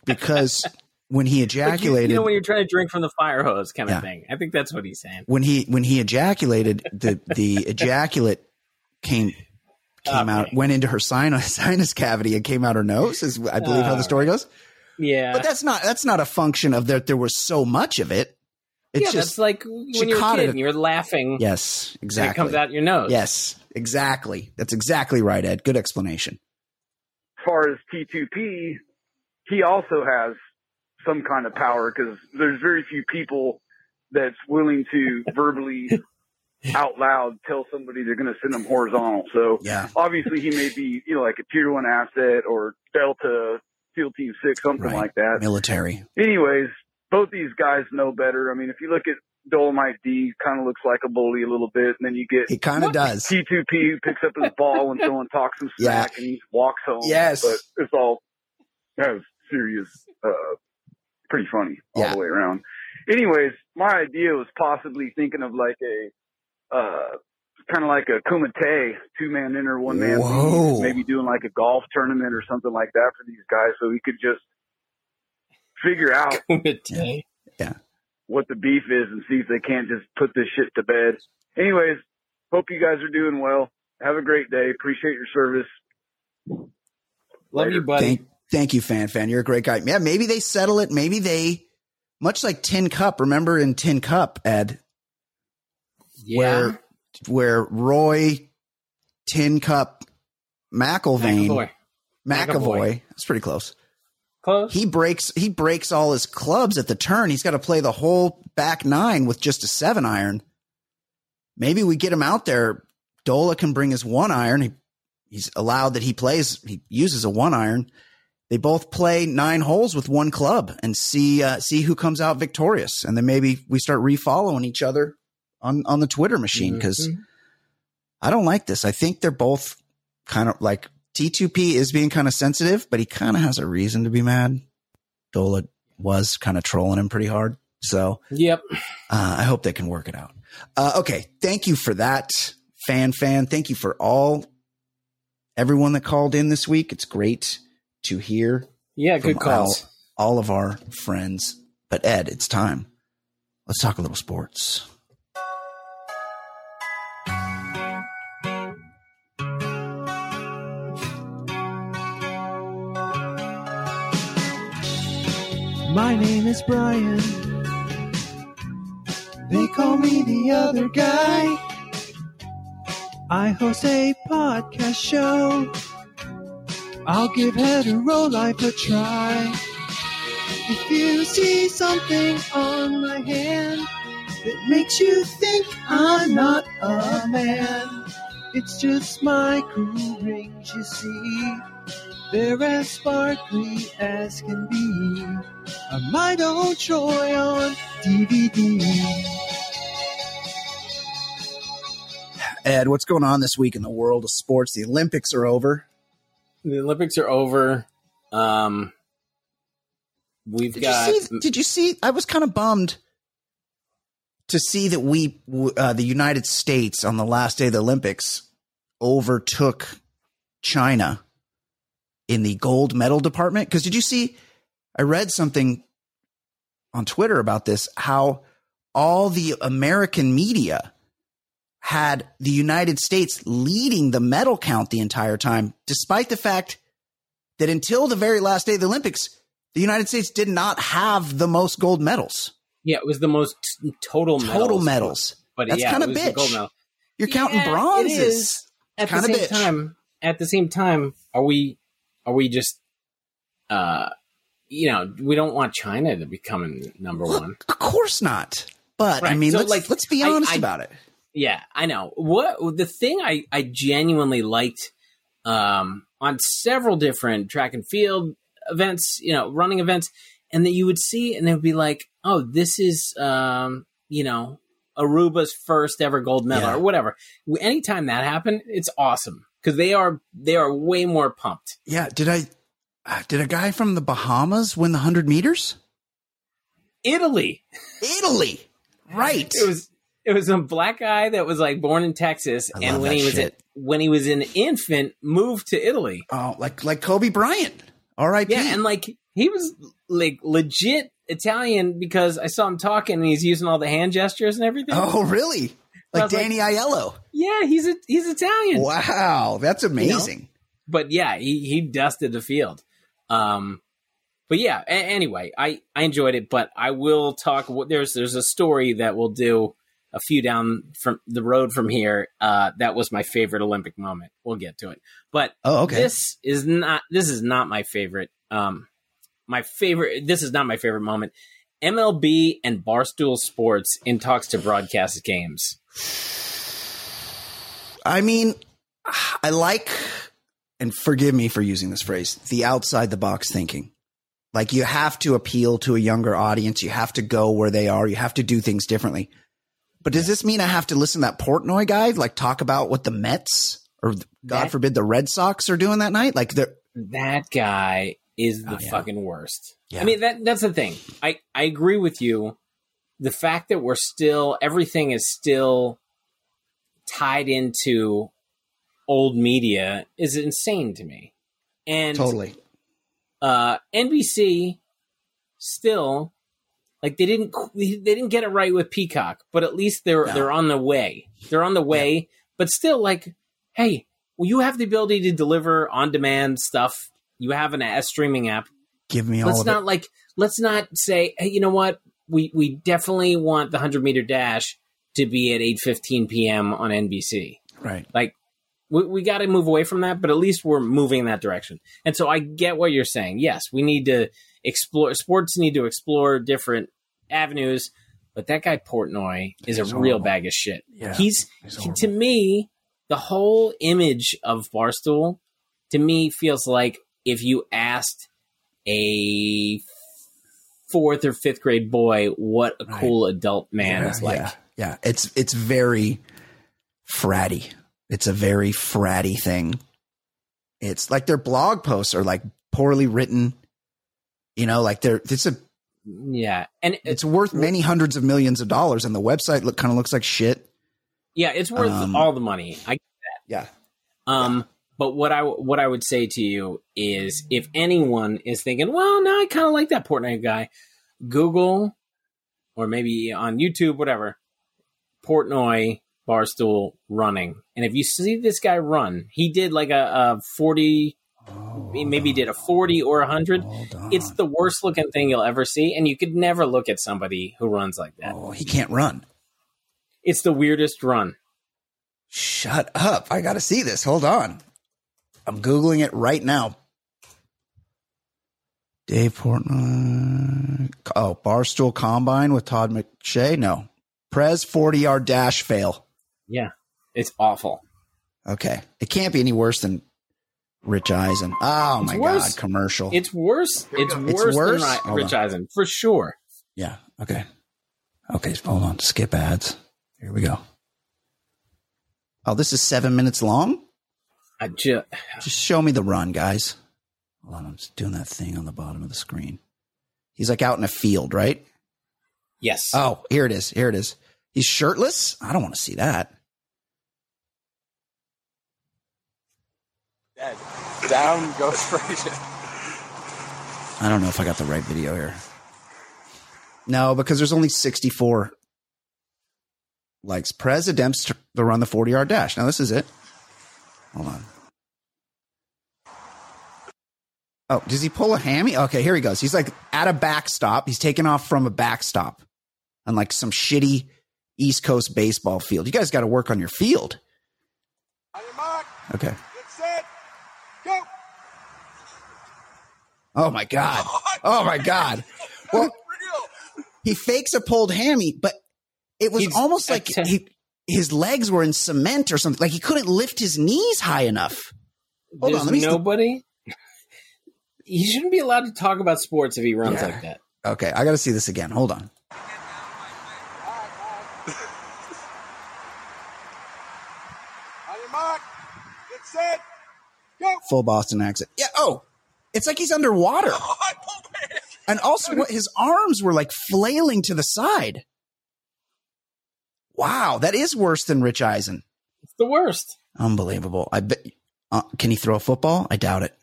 because when he ejaculated, like you, you, know, when you're trying to drink from the fire hose, kind of yeah. thing. I think that's what he's saying. When he when he ejaculated, the the ejaculate came came out, went into her sinus sinus cavity, and came out her nose. Is I believe uh, how the story goes. Yeah, but that's not that's not a function of that. There was so much of it. It's yeah, just that's like when you're a kid and you're laughing. Yes, exactly. it comes out your nose. Yes, exactly. That's exactly right, Ed. Good explanation. As far as T2P, he also has some kind of power because there's very few people that's willing to verbally out loud tell somebody they're going to send them horizontal. So yeah. obviously he may be, you know, like a tier one asset or Delta SEAL Team Six, something right. like that. Military. Anyways, both these guys know better. I mean, if you look at Dolomite D, kind of looks like a bully a little bit, and then you get he kind of does T2P who picks up his ball when someone talks some smack yeah. and he walks home. Yes, but it's all that's serious, uh, pretty funny all yeah. the way around. Anyways, my idea was possibly thinking of like a uh, kind of like a kumite, two man inner, one man, maybe doing like a golf tournament or something like that for these guys, so we could just figure out yeah. what the beef is and see if they can't just put this shit to bed. Anyways, hope you guys are doing well. Have a great day. Appreciate your service. Love Later. you, buddy. Thank, thank you, fan fan. You're a great guy. Yeah, maybe they settle it. Maybe they, much like Tin Cup. Remember in Tin Cup, Ed? Yeah. Where, where Roy, Tin Cup, McIlvaine, McAvoy. McAvoy. McAvoy. That's pretty close. Close. He breaks he breaks all his clubs at the turn. He's got to play the whole back nine with just a seven iron. Maybe we get him out there. Dola can bring his one iron. He, he's allowed that he plays. He uses a one iron. They both play nine holes with one club and see uh, see who comes out victorious. And then maybe we start refollowing each other on on the Twitter machine because mm-hmm. I don't like this. I think they're both kind of like T2P is being kind of sensitive, but he kind of has a reason to be mad. Dola was kind of trolling him pretty hard. So, yep. Uh, I hope they can work it out. Uh, okay. Thank you for that, fan fan. Thank you for all, everyone that called in this week. It's great to hear. Yeah, good calls. All, all of our friends. But Ed, it's time. Let's talk a little sports. My name is Brian. They call me the other guy. I host a podcast show. I'll give hetero life a try. If you see something on my hand that makes you think I'm not a man, it's just my cool rings, you see. They're as sparkly as can be. A might old Troy on DVD. Ed, what's going on this week in the world of sports? The Olympics are over. The Olympics are over. Um, we've did got. You see, did you see? I was kind of bummed to see that we, uh, the United States, on the last day of the Olympics, overtook China in the gold medal department. Because did you see? I read something on Twitter about this. How all the American media had the United States leading the medal count the entire time, despite the fact that until the very last day of the Olympics, the United States did not have the most gold medals. Yeah, it was the most total medals. total medals. But that's yeah, kind of bitch. You're yeah, counting bronzes. At the same bitch. time, at the same time, are we are we just uh you know, we don't want China to become number one. Of course not. But right. I mean, so, let's, like, let's be honest I, I, about it. Yeah, I know. What the thing I I genuinely liked um, on several different track and field events, you know, running events, and that you would see, and they would be like, "Oh, this is, um, you know, Aruba's first ever gold medal yeah. or whatever." Anytime that happened, it's awesome because they are they are way more pumped. Yeah. Did I? Did a guy from the Bahamas win the hundred meters? Italy. Italy. Right. It was it was a black guy that was like born in Texas, I and when he was a, when he was an infant, moved to Italy. Oh, like like Kobe Bryant. All right, yeah, and like he was like legit Italian because I saw him talking and he's using all the hand gestures and everything. Oh, really? Like Danny like, Aiello. Yeah, he's a, he's Italian. Wow, that's amazing. You know? But yeah, he he dusted the field. Um, but yeah, a- anyway, I I enjoyed it, but I will talk. There's there's a story that we'll do a few down from the road from here. Uh, that was my favorite Olympic moment. We'll get to it, but oh, okay. This is not. This is not my favorite. Um, my favorite. This is not my favorite moment. MLB and Barstool Sports in talks to broadcast games. I mean, I like, and forgive me for using this phrase, the outside the box thinking. Like you have to appeal to a younger audience. You have to go where they are. You have to do things differently. But does this mean I have to listen to that Portnoy guy like talk about what the Mets or God that, forbid the Red Sox are doing that night? Like that guy is the oh, yeah. fucking worst. Yeah. I mean that that's the thing. I I agree with you. The fact that we're still everything is still tied into old media is insane to me. And totally. Uh, NBC still like they didn't they didn't get it right with Peacock, but at least they're no. they're on the way. They're on the way, yeah. but still like hey, well you have the ability to deliver on demand stuff. You have an a streaming app. Give me let's all not like let's not say hey, you know what? We we definitely want the 100 meter dash to be at 8:15 p.m. on NBC. Right. Like we, we got to move away from that, but at least we're moving in that direction. And so I get what you're saying. Yes, we need to explore sports need to explore different avenues. But that guy Portnoy is he's a horrible. real bag of shit. Yeah, he's, he's he, to me the whole image of Barstool to me feels like if you asked a fourth or fifth grade boy what a right. cool adult man yeah, is like. Yeah, yeah, it's it's very fratty. It's a very fratty thing. It's like their blog posts are like poorly written. You know, like they're it's a yeah, and it's worth many hundreds of millions of dollars, and the website look kind of looks like shit. Yeah, it's worth um, all the money. I get that. Yeah. Um, But what I what I would say to you is, if anyone is thinking, well, no, I kind of like that Portnoy guy, Google or maybe on YouTube, whatever, Portnoy Barstool running, and if you see this guy run, he did like a, a forty. Oh, maybe did a 40 or a 100 it's the worst looking thing you'll ever see and you could never look at somebody who runs like that. Oh he can't run. It's the weirdest run. Shut up. I gotta see this. Hold on I'm Googling it right now. Dave Portnoy. Oh, Barstool Combine with Todd McShay? No. Prez 40 yard dash fail. Yeah. It's awful. Okay. It can't be any worse than Rich Eisen. Oh it's my worse. God. Commercial. It's worse. It's worse, it's worse? than Rich Eisen, for sure. Yeah. Okay. Okay. Hold on. Skip ads. Here we go. Oh, this is seven minutes long? I just just show me the run, guys. Hold on, I'm just doing that thing on the bottom of the screen. He's like out in a field, right? Yes. Oh, here it is. Here it is. He's shirtless. I don't want to see that. Dead. Down goes Frazier. I don't know if I got the right video here. No, because there's only 64 likes. Prez attempts to run the 40 yard dash. Now this is it. Hold on. Oh, does he pull a hammy? Okay, here he goes. He's like at a backstop. He's taking off from a backstop on like some shitty East Coast baseball field. You guys got to work on your field. On your mark. Okay. Get set. Go. Oh my god. Oh my god. Well, he fakes a pulled hammy, but it was He's almost like he his legs were in cement or something. Like he couldn't lift his knees high enough. Hold There's on, let me nobody. he shouldn't be allowed to talk about sports if he runs yeah. like that. Okay, I got to see this again. Hold on. Full Boston accent. Yeah. Oh, it's like he's underwater. and also, what his arms were like flailing to the side. Wow, that is worse than Rich Eisen. It's the worst. Unbelievable. I bet. Uh, can he throw a football? I doubt it.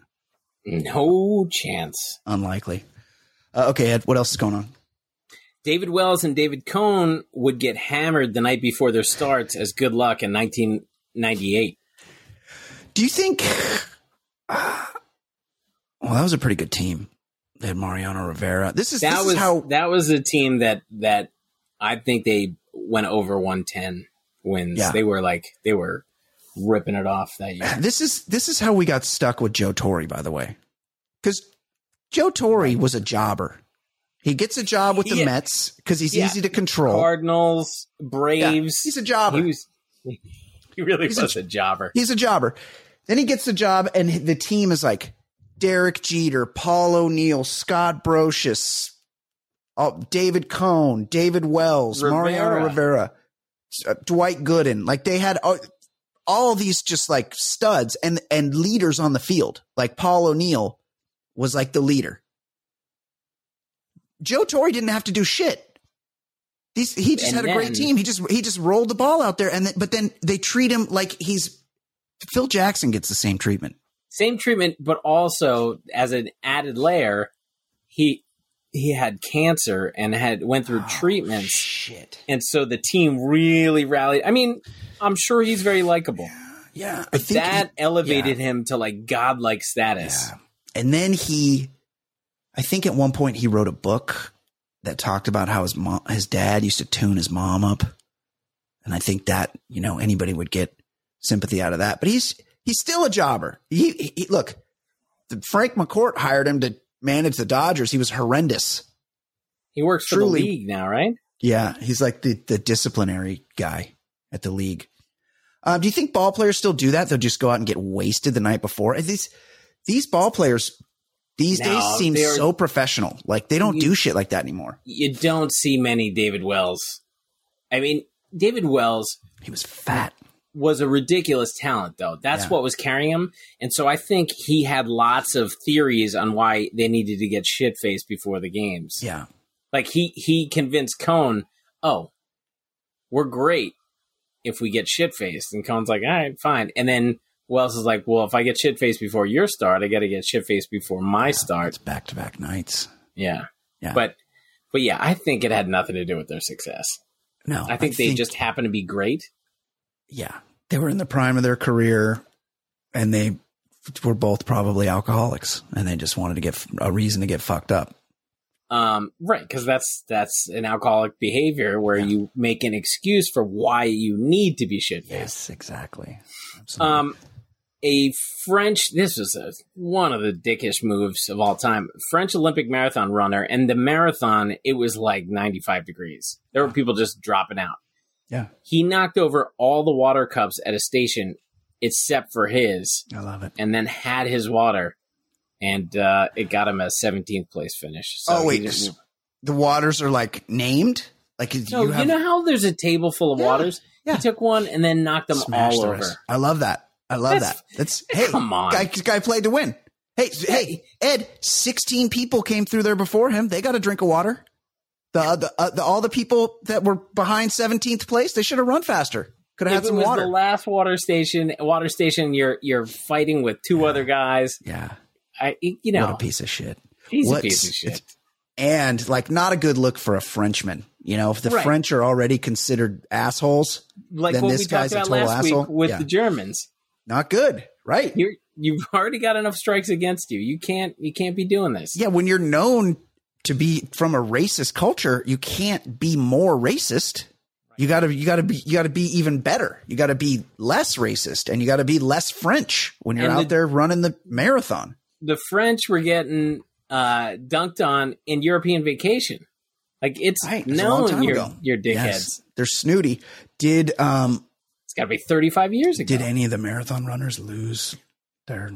No chance. Unlikely. Uh, okay, Ed. What else is going on? David Wells and David Cone would get hammered the night before their starts as good luck in 1998. Do you think? Uh, well, that was a pretty good team. They had Mariano Rivera. This is that this was is how that was a team that that I think they went over 110 wins. Yeah. They were like they were ripping it off that year. This is this is how we got stuck with Joe Torre, by the way, because Joe Torre was a jobber. He gets a job with the Mets because he's yeah. easy to control. Cardinals, Braves. Yeah, he's a jobber. He was. He really he's was a, a jobber. He's a jobber. Then he gets the job, and the team is like Derek Jeter, Paul O'Neill, Scott Brosius, oh, David Cone, David Wells, Rivera. Mariano Rivera, uh, Dwight Gooden. Like they had all, all these just like studs and and leaders on the field. Like Paul O'Neill was like the leader. Joe Torre didn't have to do shit. He just and had a great team. He just he just rolled the ball out there, and th- but then they treat him like he's Phil Jackson gets the same treatment. Same treatment, but also as an added layer, he he had cancer and had went through oh, treatments. Shit. And so the team really rallied. I mean, I'm sure he's very likable. Yeah. But that he, elevated yeah. him to like godlike status. Yeah. And then he I think at one point he wrote a book that talked about how his mom his dad used to tune his mom up. And I think that, you know, anybody would get sympathy out of that. But he's he's still a jobber. He, he look, Frank McCourt hired him to manage the Dodgers, he was horrendous. He works Truly, for the league now, right? Yeah, he's like the, the disciplinary guy at the league. Um, do you think ball players still do that? They'll just go out and get wasted the night before. These these ball players these no, days seem so professional. Like they don't you, do shit like that anymore. You don't see many David Wells. I mean, David Wells. He was fat was a ridiculous talent, though. That's yeah. what was carrying him. And so I think he had lots of theories on why they needed to get shit faced before the games. Yeah. Like he he convinced Cone, oh, we're great if we get shit faced. And Cone's like, all right, fine. And then Wells is like, well, if I get shit faced before your start, I got to get shit faced before my start. It's back to back nights. Yeah. Yeah. But, but yeah, I think it had nothing to do with their success. No, I think they just happened to be great. Yeah, they were in the prime of their career, and they were both probably alcoholics, and they just wanted to get a reason to get fucked up. Um, right, because that's that's an alcoholic behavior where Yeah. you make an excuse for why you need to be shit faced. Yes, exactly. Absolutely. Um, a French. This was a, one of the dickish moves of all time. French Olympic marathon runner, and the marathon it was like ninety five degrees. There were people just dropping out. Yeah, He knocked over all the water cups at a station except for his, I love it. and then had his water, and uh, it got him a seventeenth place finish. So oh wait, didn't- the waters are like named. Like No, you you, know how there's a table full of Yeah, waters? yeah. He took one and then knocked them smashed all the over. rest. I love that. I love That's- that. That's hey, come on. guy, guy played to win. Hey, hey, Ed, sixteen people came through there before him. They got a drink of water. The, the, uh, the all the people that were behind seventeenth place, they should have run faster. Could have had some water. the last water station, water station, you're you're fighting with two other guys. yeah, I, you know, what a piece of shit. he's What- a piece of shit. And like, not a good look for a Frenchman. You know, if the Right. French are already considered assholes, Like then this we talked guy's a total last asshole. week with Yeah. the Germans. not good, right? You're you've already got enough strikes against you. You can't you can't be doing this. Yeah, when you're known to be from a racist culture, you can't be more racist. You gotta, you gotta be, you gotta be even better. You gotta be less racist, and you gotta be less French when you're And out the- there running the marathon. The French were getting uh, dunked on in European vacation. Like it's Right, it was a long known you're ago. you're dickheads. Yes, they're snooty. Did um, It's got to be 35 years ago. did any of the marathon runners lose their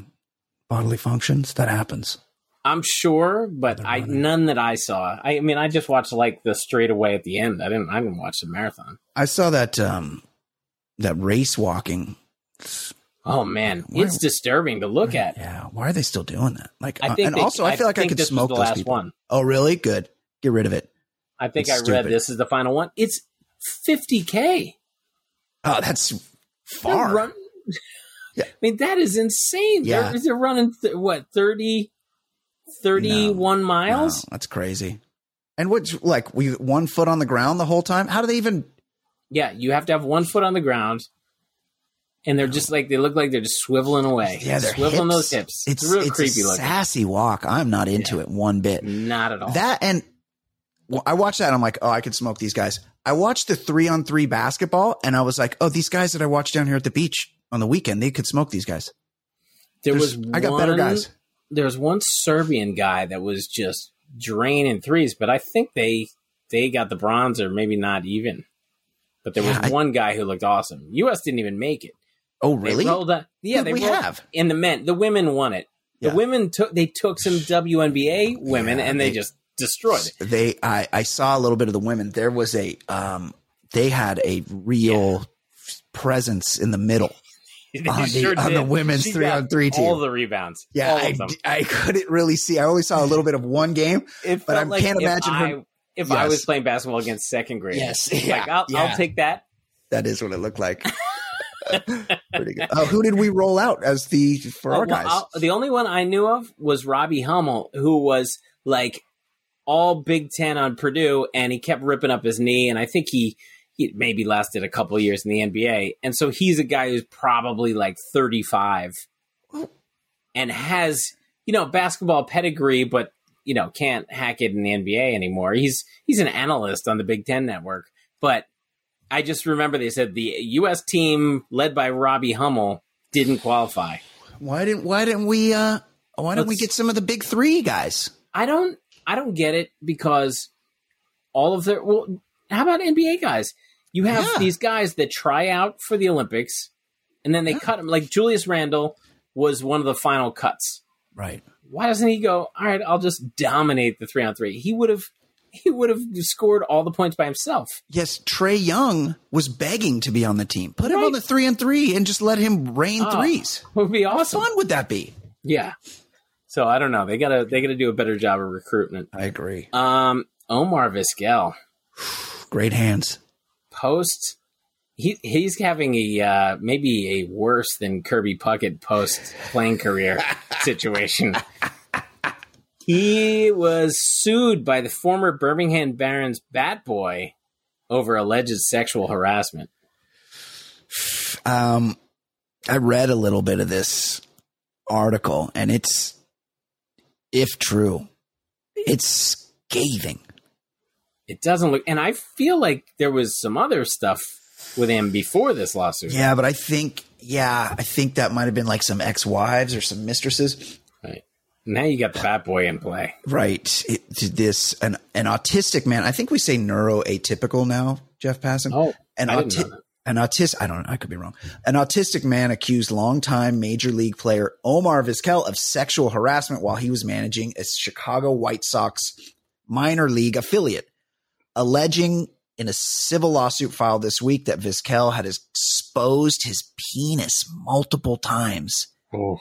bodily functions? That happens. I'm sure, but I none that I saw. I, mean, I just watched like the straightaway at the end. I didn't. I didn't watch the marathon. I saw that um, that race walking. Oh man, Why- it's disturbing to look at. Yeah, why are they still doing that? Like, I uh, think and they- also, I I feel like I could smoke the last people. one. Oh, really? Good. Get rid of it. I think It's I read this is the final one. It's 50k. Oh, that's far. run- Yeah. I mean, that is insane. Yeah. They're, they're running th- what 30, 31 miles. No, that's crazy. And what's like we one foot on the ground the whole time? How do they even? Yeah, you have to have one foot on the ground, and they're just like they look like they're just swiveling away. Yeah, they're swiveling hips. those hips. It's It's real it's creepy a looking. sassy walk. I'm not into Yeah. it one bit. Not at all. That and well, I watched that. and I'm like, oh, I could smoke these guys. I watched the three on three basketball, and I was like, oh, these guys that I watched down here at the beach on the weekend, they could smoke these guys. there There's- was I got better guys. There was one Serbian guy that was just draining threes, but I think they they got the bronze or maybe not even. But there was Yeah, I- one guy who looked awesome. U.S. didn't even make it. Oh, They really? rolled up- yeah, they we rolled- have? in the men. The women won it. The Yeah. women took they took some WNBA women Yeah, and they, they- just destroyed it. they I, I saw a little bit of the women. There was a um they had a real presence in the middle. On the- sure on the women's She three on three team. All the rebounds. Yeah, I. I couldn't really see. I only saw a little bit of one game. But I like can't imagine her- if I was playing basketball against second grade. Yes, like yeah, I'll, yeah. I'll take that. That is what it looked like. Pretty good. Oh, who did we roll out as the for Oh, our guys? I'll- the only one I knew of was Robbie Hummel, who was like all Big Ten on Purdue, and he kept ripping up his knee, and I think he he maybe lasted a couple years in the NBA, and so he's a guy who's probably like thirty five, and has you know basketball pedigree, but you know can't hack it in the NBA anymore. He's he's an analyst on the Big Ten network, but I just remember they said the U.S. team led by Robbie Hummel didn't qualify. why didn't Why didn't we? uh Why didn't we Let's- get some of the big three guys? I don't I don't get it because all of their well how about NBA guys? You have Yeah. these guys that try out for the Olympics and then they cut them like Julius Randle was one of the final cuts. Right. Why doesn't he go, all right, I'll just dominate the three on three? He would have he would have scored all the points by himself. Yes, Trae Young was begging to be on the team. Put him on the three and three and just let him rain Oh, threes. Would be How awesome. fun would that be? Yeah. So I don't know. They gotta they gotta do a better job of recruitment. I agree. Um Omar Vizquel. Great hands. Post he he's having a uh, maybe a worse than Kirby Puckett post playing career situation. He was sued by the former Birmingham Barons bat boy over alleged sexual harassment. Um, I read a little bit of this article, and it's, if true, it's scathing. It doesn't look, and I feel like there was some other stuff with him before this lawsuit. Yeah, but I think, yeah, I think that might have been like some ex-wives or some mistresses. Right. Now you got the bad boy in play. Right. It, this an an autistic man. I think we say neuroatypical now, Jeff Passan. Oh, an autistic. An autistic, I don't know, I could be wrong. An autistic man accused longtime major league player Omar Vizquel of sexual harassment while he was managing a Chicago White Sox minor league affiliate, alleging in a civil lawsuit filed this week that Vizquel had exposed his penis multiple times oh.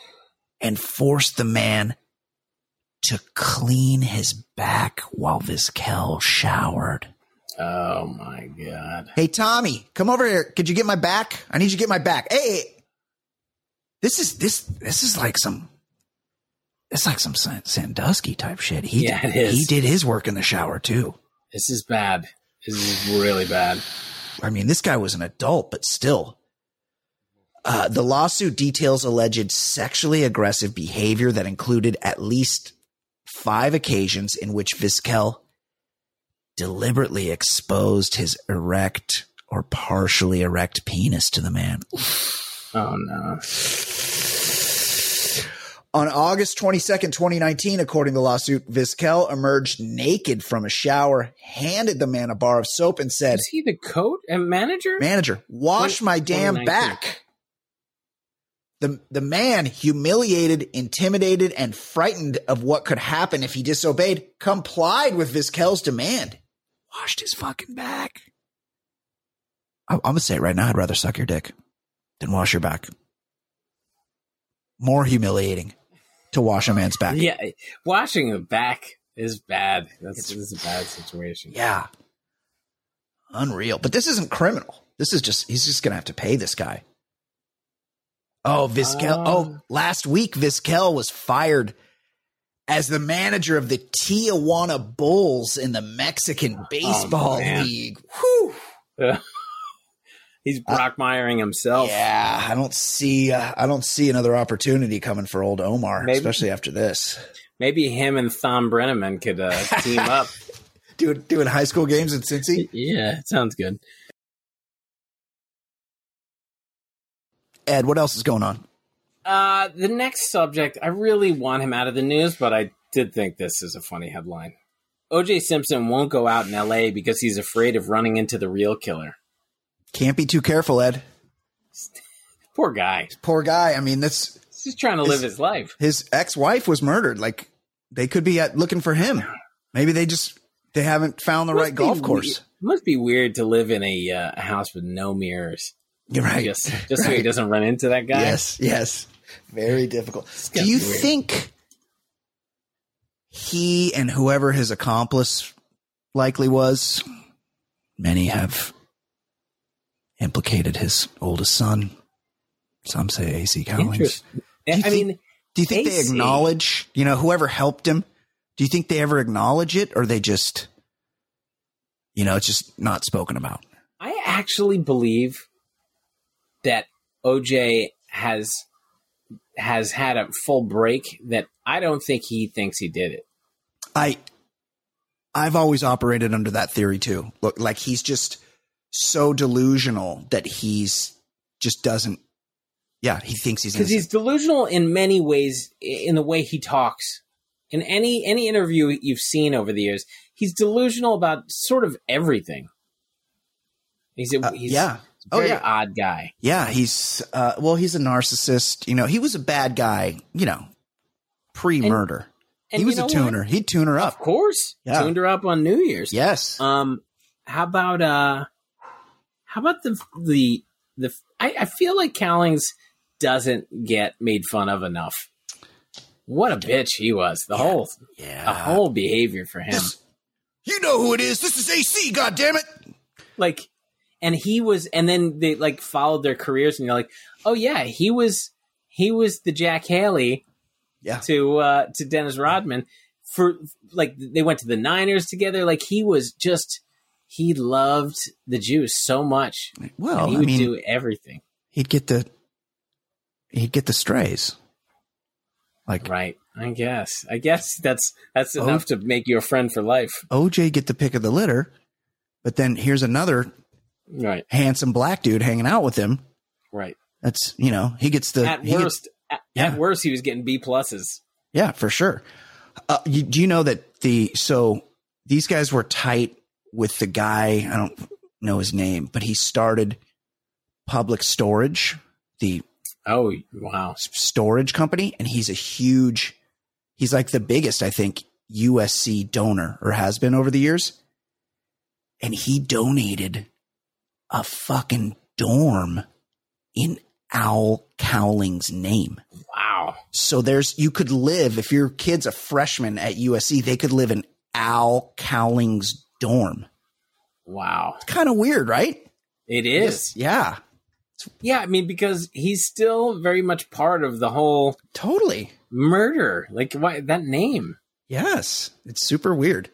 and forced the man to clean his back while Vizquel showered. Oh my god! Hey Tommy, come over here. Could you get my back? I need you to get my back. Hey, this is this this is like some. It's like some Sandusky type shit. He yeah, he did his work in the shower too. This is bad. This is really bad. I mean, this guy was an adult, but still. Uh, the lawsuit details alleged sexually aggressive behavior that included at least five occasions in which Vizquel deliberately exposed his erect or partially erect penis to the man. Oh no. On August 22nd, 2019, according to the lawsuit, Vizquel emerged naked from a shower, handed the man a bar of soap, and said, Is he the coach uh, and manager? Manager, wash my damn back. The, the man, humiliated, intimidated, and frightened of what could happen if he disobeyed, complied with Vizquel's demand. Washed his fucking back. I, I'm gonna say it right now. I'd rather suck your dick than wash your back. More humiliating to wash a man's back. Yeah, washing a back is bad. That's this is a bad situation. Yeah, unreal. But this isn't criminal. This is just he's just gonna have to pay this guy. Oh, Vizquel. oh, Oh. last week Vizquel was fired as the manager of the Tijuana Bulls in the Mexican oh, Baseball man. League. Whew. He's Brockmeyering himself. Yeah, I don't see. Uh, I don't see another opportunity coming for old Omar, Maybe. especially after this. Maybe him and Thom Brenneman could uh, team up. Doing doing high school games in Cincy. Yeah, sounds good. Ed, what else is going on? Uh, the next subject, I really want him out of the news, but I did think this is a funny headline. OJ Simpson won't go out in LA because he's afraid of running into the real killer. Can't be too careful, Ed. Poor guy. Poor guy. I mean, this He's just trying to live his life. his ex-wife was murdered. Like they could be at, looking for him. Maybe they just they haven't found the Must right golf course. It must be weird to live in a, uh, house with no mirrors. You're right. Just, just so he doesn't run into that guy. Yes, yes. Very difficult. Do you weird. think he and whoever his accomplice likely was, many have implicated his oldest son. Some say AC. Interest- Do you I think- mean, Do you think they acknowledge, you know, whoever helped him? Do you think they ever acknowledge it or they just, you know, it's just not spoken about? I actually believe that OJ has has had a full break that I don't think he thinks he did it. I I've always operated under that theory too. Look, like he's just so delusional that he's just doesn't yeah, he thinks he's Because he's delusional in many ways in the way he talks. In any any interview you've seen over the years, he's delusional about sort of everything. He's a Uh, he's yeah. Oh, yeah. odd guy. Yeah, he's uh well, he's a narcissist. You know, he was a bad guy, you know, pre-murder. and he was a know what? tuner. He'd tune her up. Of course, Yeah. tuned her up on New Year's. Yes. Um, how about uh, how about the the the? I, I feel like Cowlings doesn't get made fun of enough. What a bitch he was. The whole the yeah. whole behavior for him. You know who it is. This is AC, God damn it. Like and he was, and then they like followed their careers, and you're like, oh yeah, he was he was the Jack Haley, yeah, to uh, to Dennis Rodman for like they went to the Niners together. Like he was just he loved the juice so much. Well, he I would mean, do everything. He'd get the he'd get the strays. Like right, I guess. I guess that's that's enough o- to make you a friend for life. OJ get the pick of the litter, but then here's another right handsome black dude hanging out with him. Right. That's you know he gets the at worst. Gets, at, yeah. at, worst, he was getting B pluses. Yeah, for sure. Uh, you, do you know that the so these guys were tight with the guy? I don't know his name, but he started Public Storage, the oh wow storage company, and he's a huge. He's like the biggest, I think, USC donor or has been over the years. And he donated a fucking dorm in Al Cowlings' name. Wow. So there's, you could live, if your kid's a freshman at USC, they could live in Al Cowlings' dorm. Wow. It's kind of weird, right? It is. Yeah. Yeah, I mean, because he's still very much part of the whole totally murder. Like, why that name? Yes, it's super weird.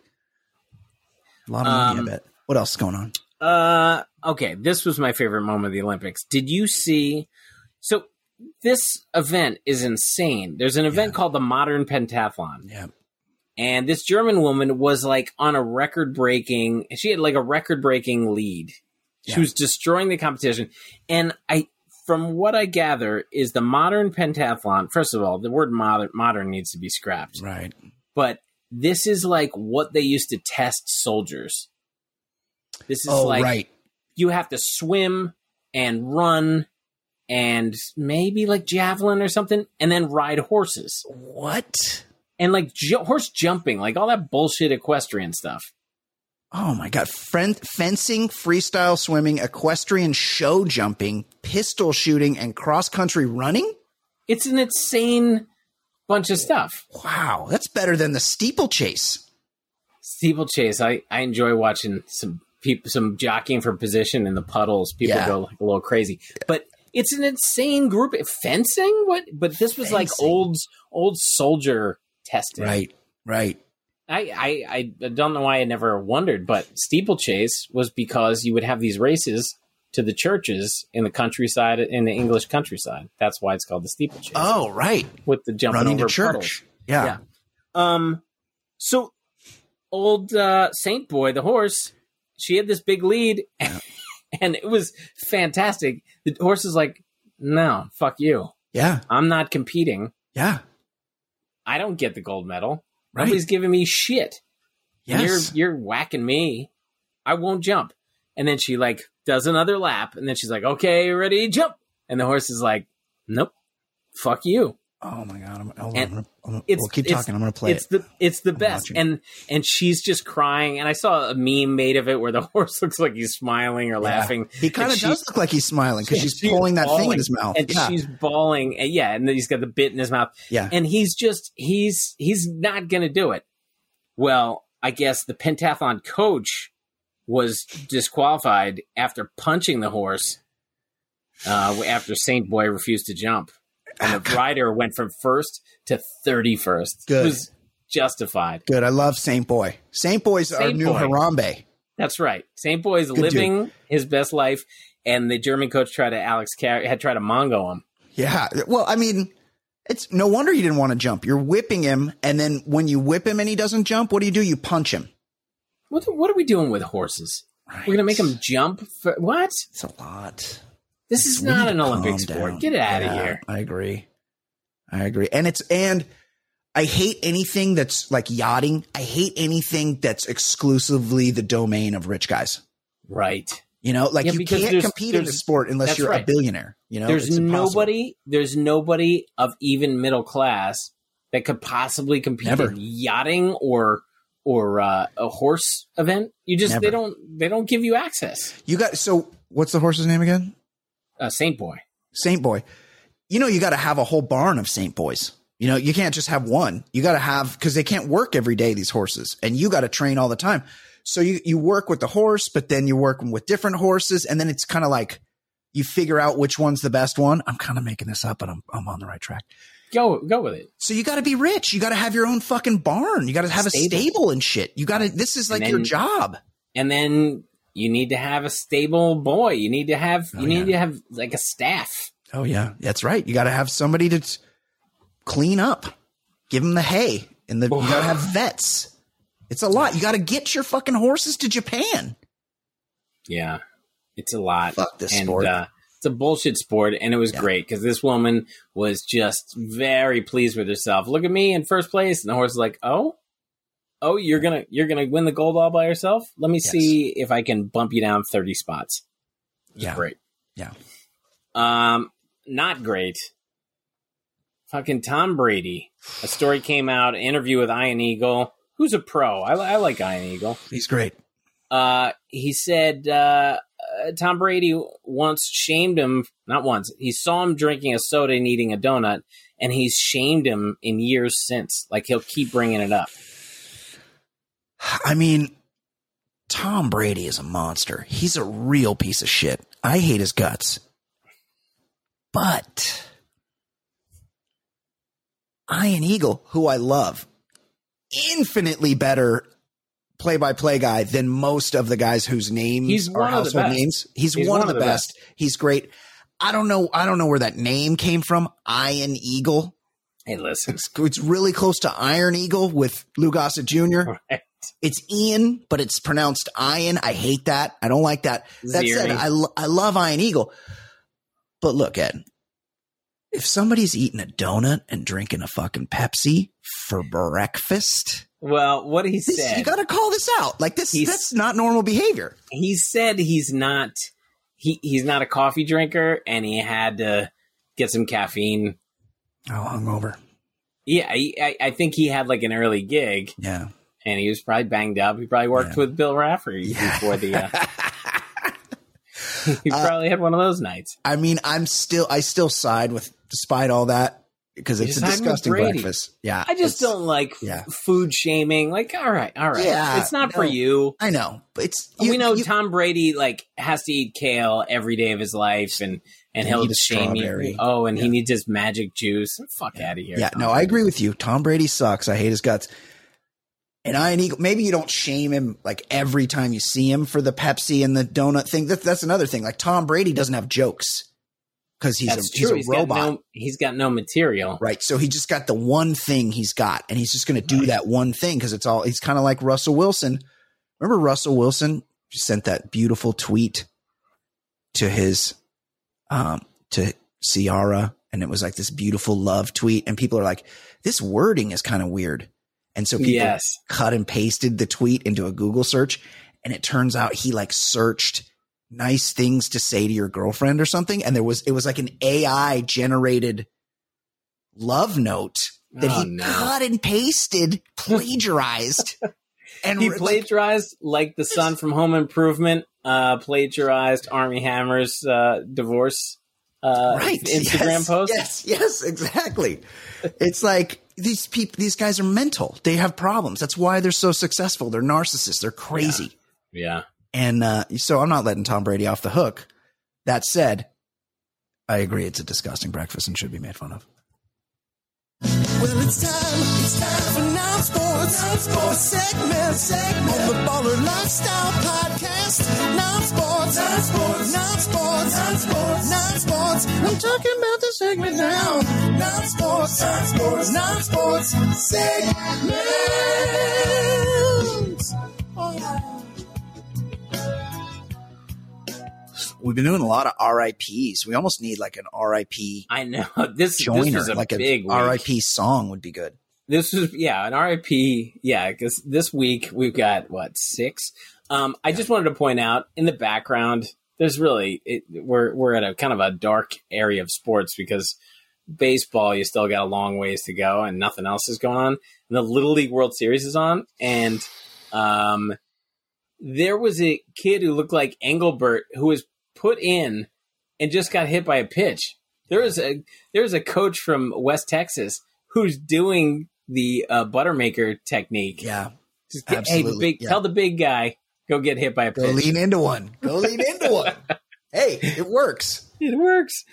A lot of money, um, I bet. What else is going on? Uh, okay, this was my favorite moment of the Olympics. Did you see? So this event is insane. There's an event yeah. called the Modern Pentathlon. Yeah. And this German woman was like on a record breaking, she had like a record breaking lead. She yeah. was destroying the competition. And I, from what I gather, is the modern pentathlon. First of all, the word modern, modern needs to be scrapped. Right. But this is like what they used to test soldiers. This is oh, like right. you have to swim and run and maybe like javelin or something, and then ride horses. What? And like horse jumping, like all that bullshit equestrian stuff. Oh my god! Friend, fencing, freestyle swimming, equestrian show jumping, pistol shooting, and cross country running. It's an insane bunch of stuff. Wow, that's better than the steeplechase. Steeplechase, I I enjoy watching some people some jockeying for position in the puddles. People yeah. go like a little crazy, but it's an insane group. Fencing, what? But this was Fencing. like old old soldier testing. Right, right. I, I I don't know why I never wondered, but steeplechase was because you would have these races to the churches in the countryside in the English countryside. That's why it's called the steeplechase. Oh, right. With the jumping Running over to church. Puddles. Yeah. yeah. Um. So, old uh, Saint Boy, the horse, she had this big lead, yeah. and it was fantastic. The horse is like, "No, fuck you. Yeah, I'm not competing. Yeah, I don't get the gold medal. Right. Nobody's giving me shit. Yes. You're you're whacking me. I won't jump." And then she like does another lap, and then she's like, "Okay, ready, jump." And the horse is like, "Nope, fuck you." Oh my god! I'm, hold I'm gonna, I'm gonna, we'll keep talking. I'm going to play it's it. the it's the I'm best, watching. and and she's just crying. And I saw a meme made of it where the horse looks like he's smiling or yeah. laughing. He kind of does look like he's smiling because she's, she's, pulling that thing in his mouth, and yeah. she's bawling. And yeah, and then he's got the bit in his mouth. Yeah, and he's just he's he's not going to do it. Well, I guess the pentathlon coach was disqualified after punching the horse uh, after Saint Boy refused to jump. And the rider went from first to 31st. Good. It was justified. Good. I love Saint Boy. Saint Boy's Saint our new Boy. Harambe. That's right. Saint Boy's Good living dude. his best life, and the German coach tried to Alex Car- had tried to mongo him. Yeah. Well, I mean, it's no wonder he didn't want to jump. You're whipping him, and then when you whip him and he doesn't jump, what do you do? You punch him. What What are we doing with horses? Right. We're gonna make him jump. For, what? It's a lot. This is not an Olympic sport. Down. Get it out yeah, of here. I agree. I agree. And it's and I hate anything that's like yachting. I hate anything that's exclusively the domain of rich guys. Right. You know, like yeah, you can't compete in the sport unless you're right. a billionaire. You know, there's nobody. There's nobody of even middle class that could possibly compete Never. in yachting or or uh, a horse event. You just Never. they don't they don't give you access. You got so what's the horse's name again? Uh, Saint Boy. Saint Boy. You know, you got to have a whole barn of Saint Boys. You know, you can't just have one. You got to have because they can't work every day. These horses, and you got to train all the time. so you you work with the horse, but then you're working with different horses, and then it's kind of like you figure out which one's the best one. I'm kind of making this up, but I'm I'm on the right track. Go go with it. So you got to be rich. You got to have your own fucking barn. You got to have stable. a stable and shit. You got to. This is like then, your job. And then you need to have a stable boy. You need to have oh, you need yeah. to have like a staff. Oh yeah, that's right. You got to have somebody to t- clean up, give them the hay, and the, you got to have vets. It's a lot. You got to get your fucking horses to Japan. Yeah, it's a lot. Fuck this and, sport. Uh, it's a bullshit sport, and it was yeah. great because this woman was just very pleased with herself. Look at me in first place, and the horse is like, "Oh, oh, you're gonna you're gonna win the gold all by yourself. Let me yes. see if I can bump you down thirty spots." Yeah, great. Yeah, um, not great. Fucking Tom Brady. A story came out. Interview with Ian Eagle, who's a pro. I, I like Ian Eagle. He's great. Uh, he said uh, uh, Tom Brady once shamed him. Not once. He saw him drinking a soda and eating a donut, and he's shamed him in years since. Like he'll keep bringing it up. I mean, Tom Brady is a monster. He's a real piece of shit. I hate his guts. But Ian Eagle, who I love, infinitely better play by play guy than most of the guys whose names He's are household names. He's, He's one, one, of the, best. best. He's great. I don't know. I don't know where that name came from. Iron Eagle. Hey, listen. It's, it's really close to Iron Eagle with Lou Gossett Jr. Right. It's Ian, but it's pronounced Ian. I hate that. I don't like that. That Zeri. said, I, I love Iron Eagle. But look, Ed, if somebody's eating a donut and drinking a fucking Pepsi for breakfast, well, what he said, this, you got to call this out. Like this, that's not normal behavior. He said he's not he he's not a coffee drinker, and he had to get some caffeine. Oh, hungover. Yeah, I, I think he had like an early gig. Yeah, and he was probably banged up. He probably worked yeah. with Bill Raftery yeah. before the. Uh, he uh, probably uh, had one of those nights. I mean, I'm still I still side with, despite all that, because it's a disgusting breakfast. Yeah, I just don't like yeah. food shaming. Like, all right, all right, yeah, it's not no, for you. I know, but it's you, we know you, Tom Brady like has to eat kale every day of his life, and and he'll shame you. Oh, and yeah. he needs his magic juice. Fuck yeah. out of here. Yeah, Tom no, Brady. I agree with you. Tom Brady sucks. I hate his guts. And Ian Eagle, maybe you don't shame him like every time you see him for the Pepsi and the donut thing. That, that's another thing. Like Tom Brady doesn't have jokes because he's, a, he's a he's robot. Got no, he's got no material. Right. So he just got the one thing he's got and he's just going to do right. that one thing because it's all, he's kind of like Russell Wilson. Remember Russell Wilson sent that beautiful tweet to his, um, to Ciara and it was like this beautiful love tweet and people are like, this wording is kind of weird. And so people yes. cut and pasted the tweet into a Google search. And it turns out he like searched nice things to say to your girlfriend or something. And there was, it was like an AI generated love note that oh, he no. cut and pasted, plagiarized. and he plagiarized like, like, the son from Home Improvement, uh, plagiarized Armie Hammer's, uh, divorce, uh, right. Instagram yes, post. Yes, yes, exactly. it's like, these people, these guys are mental. They have problems. That's why they're so successful. They're narcissists. They're crazy. Yeah. yeah. And uh, so I'm not letting Tom Brady off the hook. That said, I agree it's a disgusting breakfast and should be made fun of. Well, it's time, it's time for now sports, non sports segment, segment on the Baller Lifestyle Podcast. Non sports, non sports, non sports, non sports, non sports. I'm talking about the segment now. Non sports, non sports, non sports segment. Oh. We've been doing a lot of RIPS. We almost need like an RIP. I know this joiner, this like a big a RIP song would be good. This is yeah, an RIP. Yeah, because this week we've got what six. Um, I just wanted to point out in the background, there's really it, we're we're at a kind of a dark area of sports because baseball you still got a long ways to go and nothing else is going on. And the Little League World Series is on, and um, there was a kid who looked like Engelberg who was put in and just got hit by a pitch. There was a there's a coach from West Texas who's doing the uh, Buttermaker technique. Yeah. Just get, hey, the big, yeah. tell the big guy go get hit by a pitch. Go lean into one. Go lean into one. Hey, it works. It works.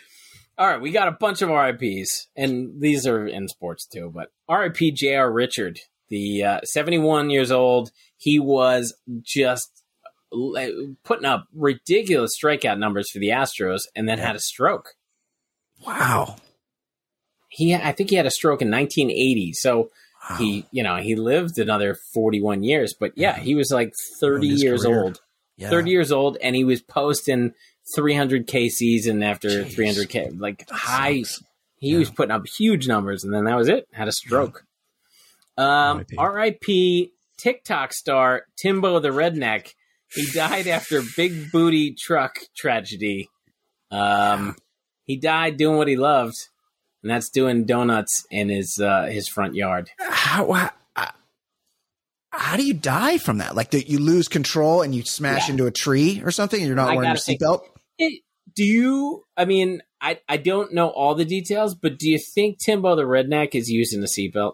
All right, we got a bunch of RIPS, and these are in sports too. But RIP J.R. Richard, the uh, 71 years old, he was just putting up ridiculous strikeout numbers for the Astros, and then had a stroke. Wow. He, I think he had a stroke in 1980. So wow. he, you know, he lived another 41 years. But yeah, he was like 30 years career. old. Yeah. 30 years old, and he was posting 300k season after Jeez. 300k, like that high. Sucks. He yeah. was putting up huge numbers, and then that was it. Had a stroke. Yeah. Um, R.I.P. TikTok star Timbo the Redneck. He died after big booty truck tragedy. Um, yeah. he died doing what he loved, and that's doing donuts in his uh, his front yard. How, how, how do you die from that? Like, that you lose control and you smash yeah. into a tree or something, and you're not I wearing your seatbelt? do you? I mean, I I don't know all the details, but do you think Timbo the redneck is using the seatbelt?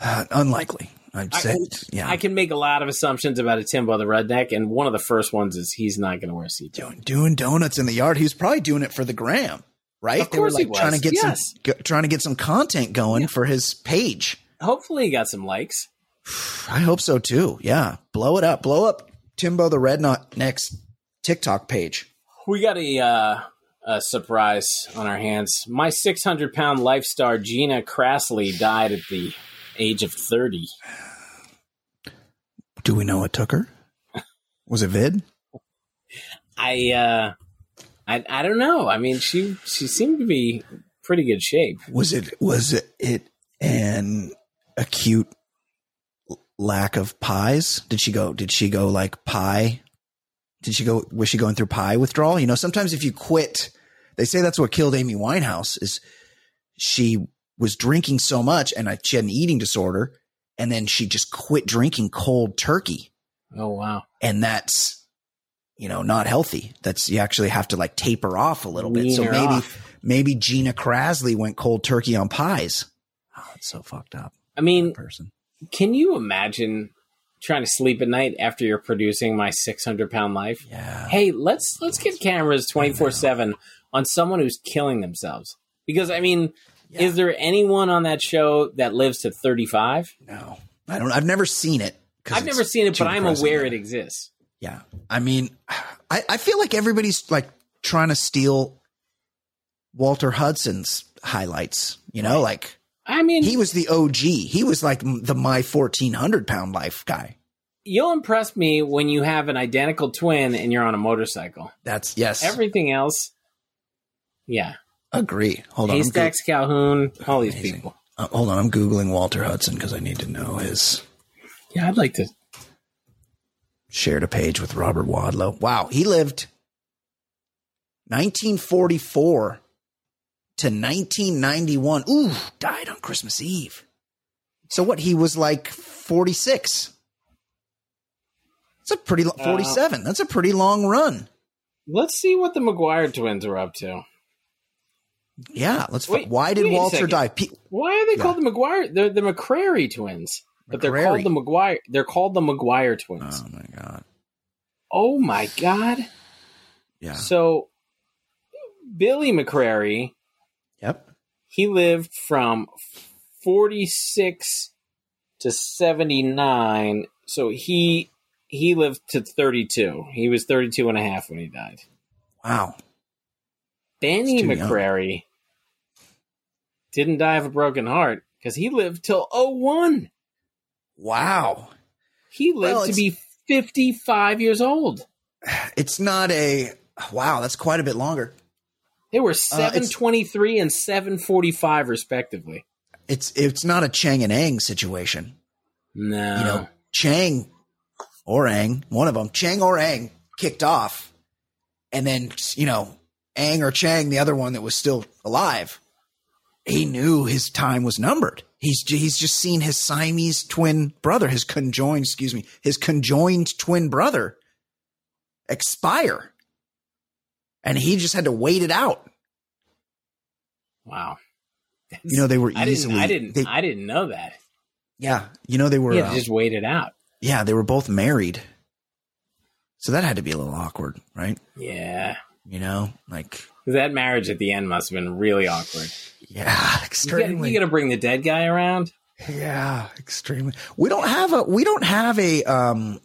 Uh, unlikely. I'd say, I, yeah. I can make a lot of assumptions about a Timbo the redneck, and one of the first ones is he's not going to wear a seatbelt. Doing, doing donuts in the yard. He's probably doing it for the gram, right? Of course, they were like trying to get yes. some trying to get some content going yeah. for his page. Hopefully, he got some likes. I hope so too. Yeah, blow it up, blow up Timbo the Redneck's TikTok page. We got a, uh, a surprise on our hands. My 600 pound life star Gina Krasley died at the age of 30. Do we know what took her? Was it vid? I uh I I don't know. I mean she she seemed to be pretty good shape. Was it was it, it an acute lack of pies? Did she go did she go like pie did she go? Was she going through pie withdrawal? You know, sometimes if you quit, they say that's what killed Amy Winehouse. Is she was drinking so much and uh, she had an eating disorder, and then she just quit drinking cold turkey. Oh wow! And that's you know not healthy. That's you actually have to like taper off a little bit. so maybe off. maybe Gina Krasley went cold turkey on pies. Oh, it's so fucked up. I mean, person. Can you imagine trying to sleep at night after you're producing my 600 pound life. Yeah. Hey, let's let's get cameras 24 seven on someone who's killing themselves. Because I mean, yeah. is there anyone on that show that lives to 35? No, I don't. I've never seen it. I've never seen it, but I'm aware it exists. Yeah, I mean, I, I feel like everybody's like trying to steal Walter Hudson's highlights. You know, right. like I mean, he was the OG. He was like the my 1400 pound life guy. You'll impress me when you have an identical twin and you're on a motorcycle. That's yes. Everything else, yeah. Agree. Hold Haystacks, on. Calhoun, all these Amazing. people. Uh, hold on, I'm googling Walter Hudson because I need to know his. Yeah, I'd like to. Shared a page with Robert Wadlow. Wow, he lived 1944 to 1991. Ooh, died on Christmas Eve. So what? He was like 46. That's a pretty uh, 47. Uh, That's a pretty long run. Let's see what the McGuire twins are up to. Yeah, let's. Wait, why did Walter die? why are they yeah. called the McGuire? They're the McCrary twins, but they're called the McGuire. They're called the McGuire twins. Oh my god! Oh my god! Yeah. So Billy McCrary Yep. He lived from 46 to 79. So he he lived to 32. He was 32 and a half when he died. Wow. Benny McCrary young. didn't die of a broken heart because he lived till 01. Wow. He lived well, to be 55 years old. It's not a wow, that's quite a bit longer. They were uh, seven twenty three and seven forty five respectively. It's it's not a Chang and Eng situation. No, you know Chang or Eng, one of them, Chang or Eng, kicked off, and then you know Eng or Chang, the other one that was still alive, he knew his time was numbered. He's he's just seen his Siamese twin brother, his conjoined, excuse me, his conjoined twin brother expire and he just had to wait it out. Wow. That's, you know, they were I easily. Didn't, I didn't. They, I didn't know that. Yeah, you know they were yeah, uh, just waited out. Yeah, they were both married, so that had to be a little awkward, right? Yeah, you know, like that marriage at the end must have been really awkward. Yeah, extremely. You got to bring the dead guy around. Yeah, extremely. We don't have a we don't have a um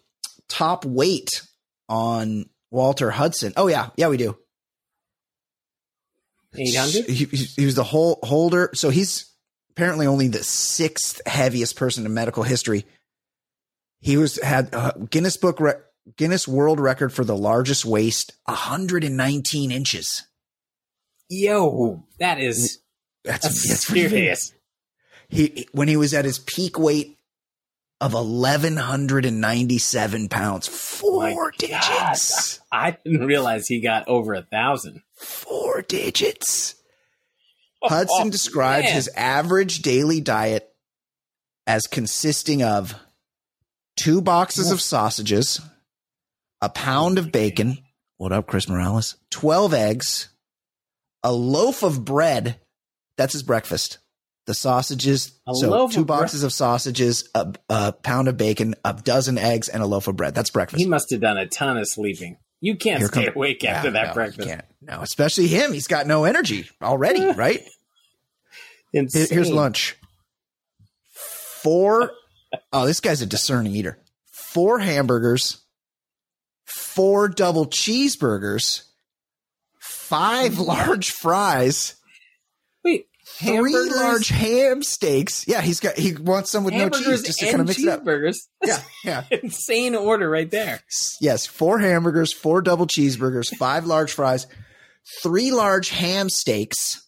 top weight on Walter Hudson. Oh yeah, yeah we do. Eight hundred. He, he, was the whole holder, so he's apparently only the sixth heaviest person in medical history. He was had uh, Guinness Book Re- Guinness World Record for the largest waist, 119 inches. Yo, that is that's, that's, that's serious. He when he was at his peak weight of 1197 pounds, four digits. God. I didn't realize he got over a thousand. Four digits. Oh, Hudson oh, described his average daily diet as consisting of two boxes of sausages, a pound of bacon. What up, Chris Morales? 12 eggs, a loaf of bread. That's his breakfast the sausages. A so two of boxes bread. of sausages, a, a, pound of bacon, a dozen eggs, and a loaf of bread. That's breakfast. He must have done a ton of sleeping. You can't Here stay come, awake after yeah, that no, breakfast. can't. No, especially him. He's got no energy already, right? Insane. Here's lunch. Four. oh, this guy's a discerning eater. Four hamburgers, four double cheeseburgers, five mm-hmm. large fries. Wait, three large ham steaks. Yeah, he's got he wants some with no cheese just to kind of mix it up. Burgers. Yeah, yeah. Insane order right there. Yes, four hamburgers, four double cheeseburgers, five large fries, three large ham steaks.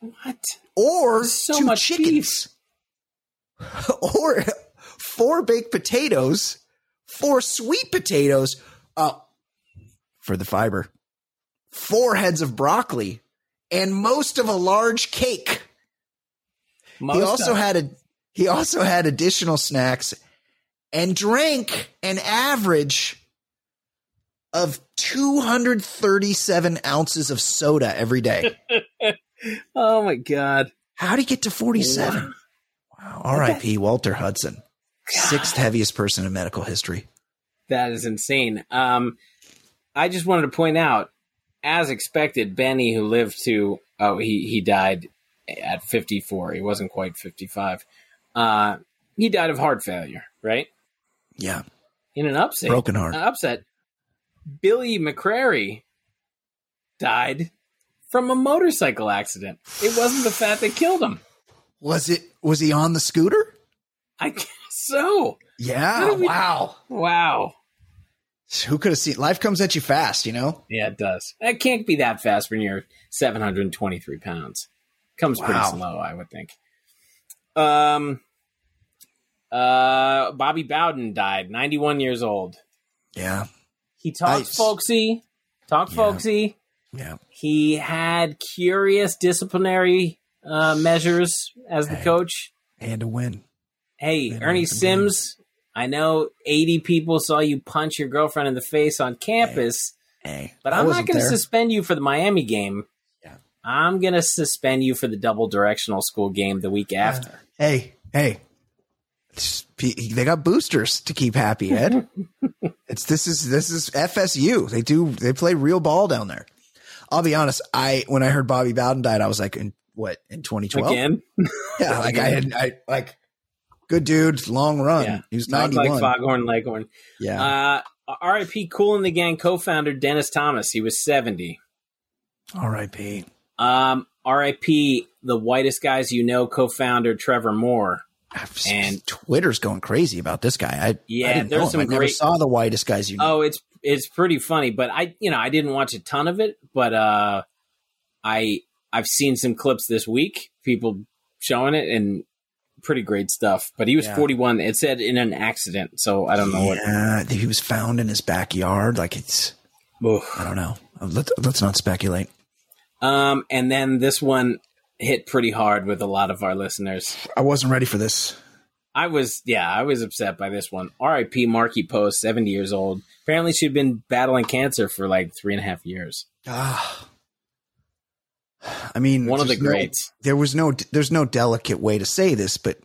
What? Or so two much chickens. or four baked potatoes, four sweet potatoes. Oh, for the fiber. Four heads of broccoli, and most of a large cake. Most he also had a he also had additional snacks and drank an average of 237 ounces of soda every day. oh my god. How did he get to 47? Wow. wow. RIP Walter Hudson. God. Sixth heaviest person in medical history. That is insane. Um I just wanted to point out as expected, Benny, who lived to oh he he died at 54. He wasn't quite 55. Uh, he died of heart failure, right? Yeah. In an upset, broken heart. upset. Billy McCrary died from a motorcycle accident. It wasn't the fat that killed him. Was it? Was he on the scooter? I so. Yeah. We, wow. Wow. Who could have seen? Life comes at you fast, you know. Yeah, it does. It can't be that fast when you're 723 pounds. Comes wow. pretty slow, I would think. Um. Uh, Bobby Bowden died, 91 years old. Yeah. He talks folksy. Talk yeah. folksy. Yeah. He had curious disciplinary uh, measures as the coach. And a win. Hey, Ernie Sims I know 80 people saw you punch your girlfriend in the face on campus, hey, hey, but I'm not going to suspend you for the Miami game. Yeah. I'm going to suspend you for the double directional school game the week after. Uh, hey, hey. They got boosters to keep happy, Ed. it's this is this is FSU. They do they play real ball down there. I'll be honest. I when I heard Bobby Bowden died, I was like, in what in 2012? Again? Yeah, like I had I like good dude, long run. Yeah. He was ninety one. Like Foghorn Leghorn. Yeah. Uh, R.I.P. Kool and the Gang co-founder Dennis Thomas. He was seventy. R.I.P. Um, R.I.P. The whitest guys you know co-founder Trevor Moore. And Twitter's going crazy about this guy. I yeah, I didn't there's know some I great, never saw the whitest guys you know. Oh, it's it's pretty funny, but I you know I didn't watch a ton of it, but uh, I I've seen some clips this week, people showing it, and pretty great stuff. But he was yeah. 41. It said in an accident, so I don't know what. He was found in his backyard. Like it's, Oof. I don't know. Let's let's not speculate. Um, and then this one hit pretty hard with a lot of our listeners. I wasn't ready for this. I was, yeah, I was upset by this one. R.I.P. Markie Post, 70 years old. Apparently, she'd been battling cancer for like three and a half years. Ah. I mean, one of the greats. No, there was no, there's no delicate way to say this, but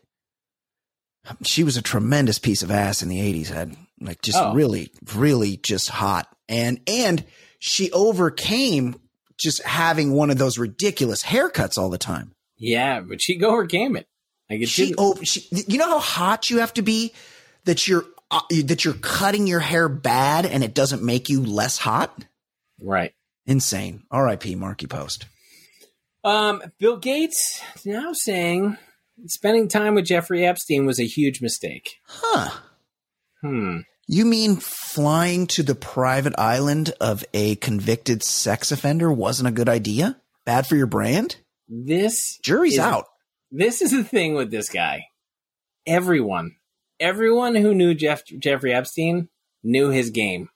She was a tremendous piece of ass in the 80s, had like just oh. really, really just hot. And, and she overcame just having one of those ridiculous haircuts all the time. Yeah, but she overcame it. Like it she, oh, she, you know how hot you have to be that you're uh, that you're cutting your hair bad and it doesn't make you less hot. Right. Insane. R.I.P. Markie Post. Um, Bill Gates now saying spending time with Jeffrey Epstein was a huge mistake. Huh. Hmm. You mean flying to the private island of a convicted sex offender wasn't a good idea? Bad for your brand? This jury's is, out. This is the thing with this guy. Everyone, everyone who knew Jeff Jeffrey Epstein knew his game.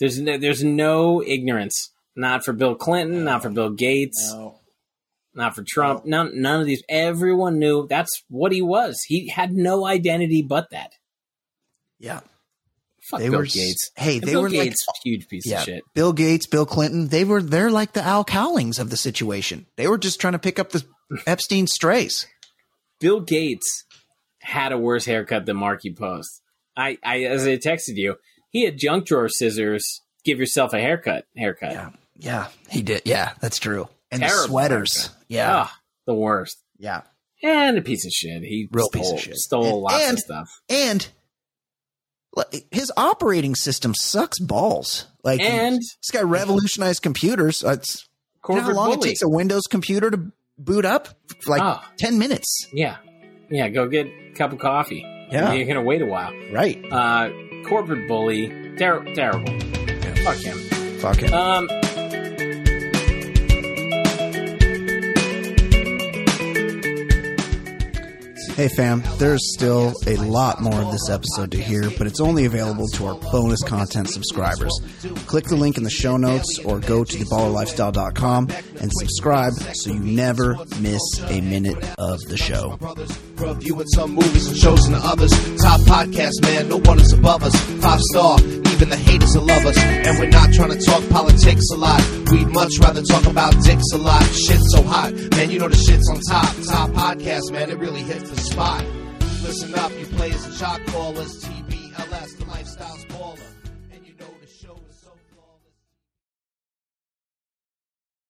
There's no, there's no ignorance. Not for Bill Clinton, not for Bill Gates, no. not for Trump. No. None, none of these. Everyone knew that's what he was. He had no identity but that. Yeah. Fuck they Bill were, Gates. Hey, and they Bill were Gates, like huge piece yeah, of shit. Bill Gates, Bill Clinton, they were they're like the Al Cowlings of the situation. They were just trying to pick up the Epstein strays. Bill Gates had a worse haircut than Markie Post. I, I as I texted you, he had junk drawer scissors. Give yourself a haircut. Haircut. Yeah, yeah, he did. Yeah, that's true. And Terrible the sweaters. Haircut. Yeah, oh, the worst. Yeah, and a piece of shit. He real stole, piece of shit. Stole and, lots and, of stuff. And his operating system sucks balls. Like, and this guy revolutionized computers. Uh, it's you know how long bully. it takes a Windows computer to boot up? Like oh. ten minutes. Yeah, yeah. Go get a cup of coffee. Yeah, you're gonna wait a while. Right. Uh, corporate bully. Ter- terrible. Yeah. Fuck him. Fuck him. Um, Hey fam, there's still a lot more of this episode to hear, but it's only available to our bonus content subscribers. Click the link in the show notes or go to theballerlifestyle.com and subscribe so you never miss a minute of the show. Reviewing some movies and shows and others. Top podcast, man, no one is above us. Five star, even the haters will love us. And we're not trying to talk politics a lot. We'd much rather talk about dicks a lot. Shit's so hot, man, you know the shit's on top. Top podcast, man, it really hits the spot. Listen up, you players and shot callers, TV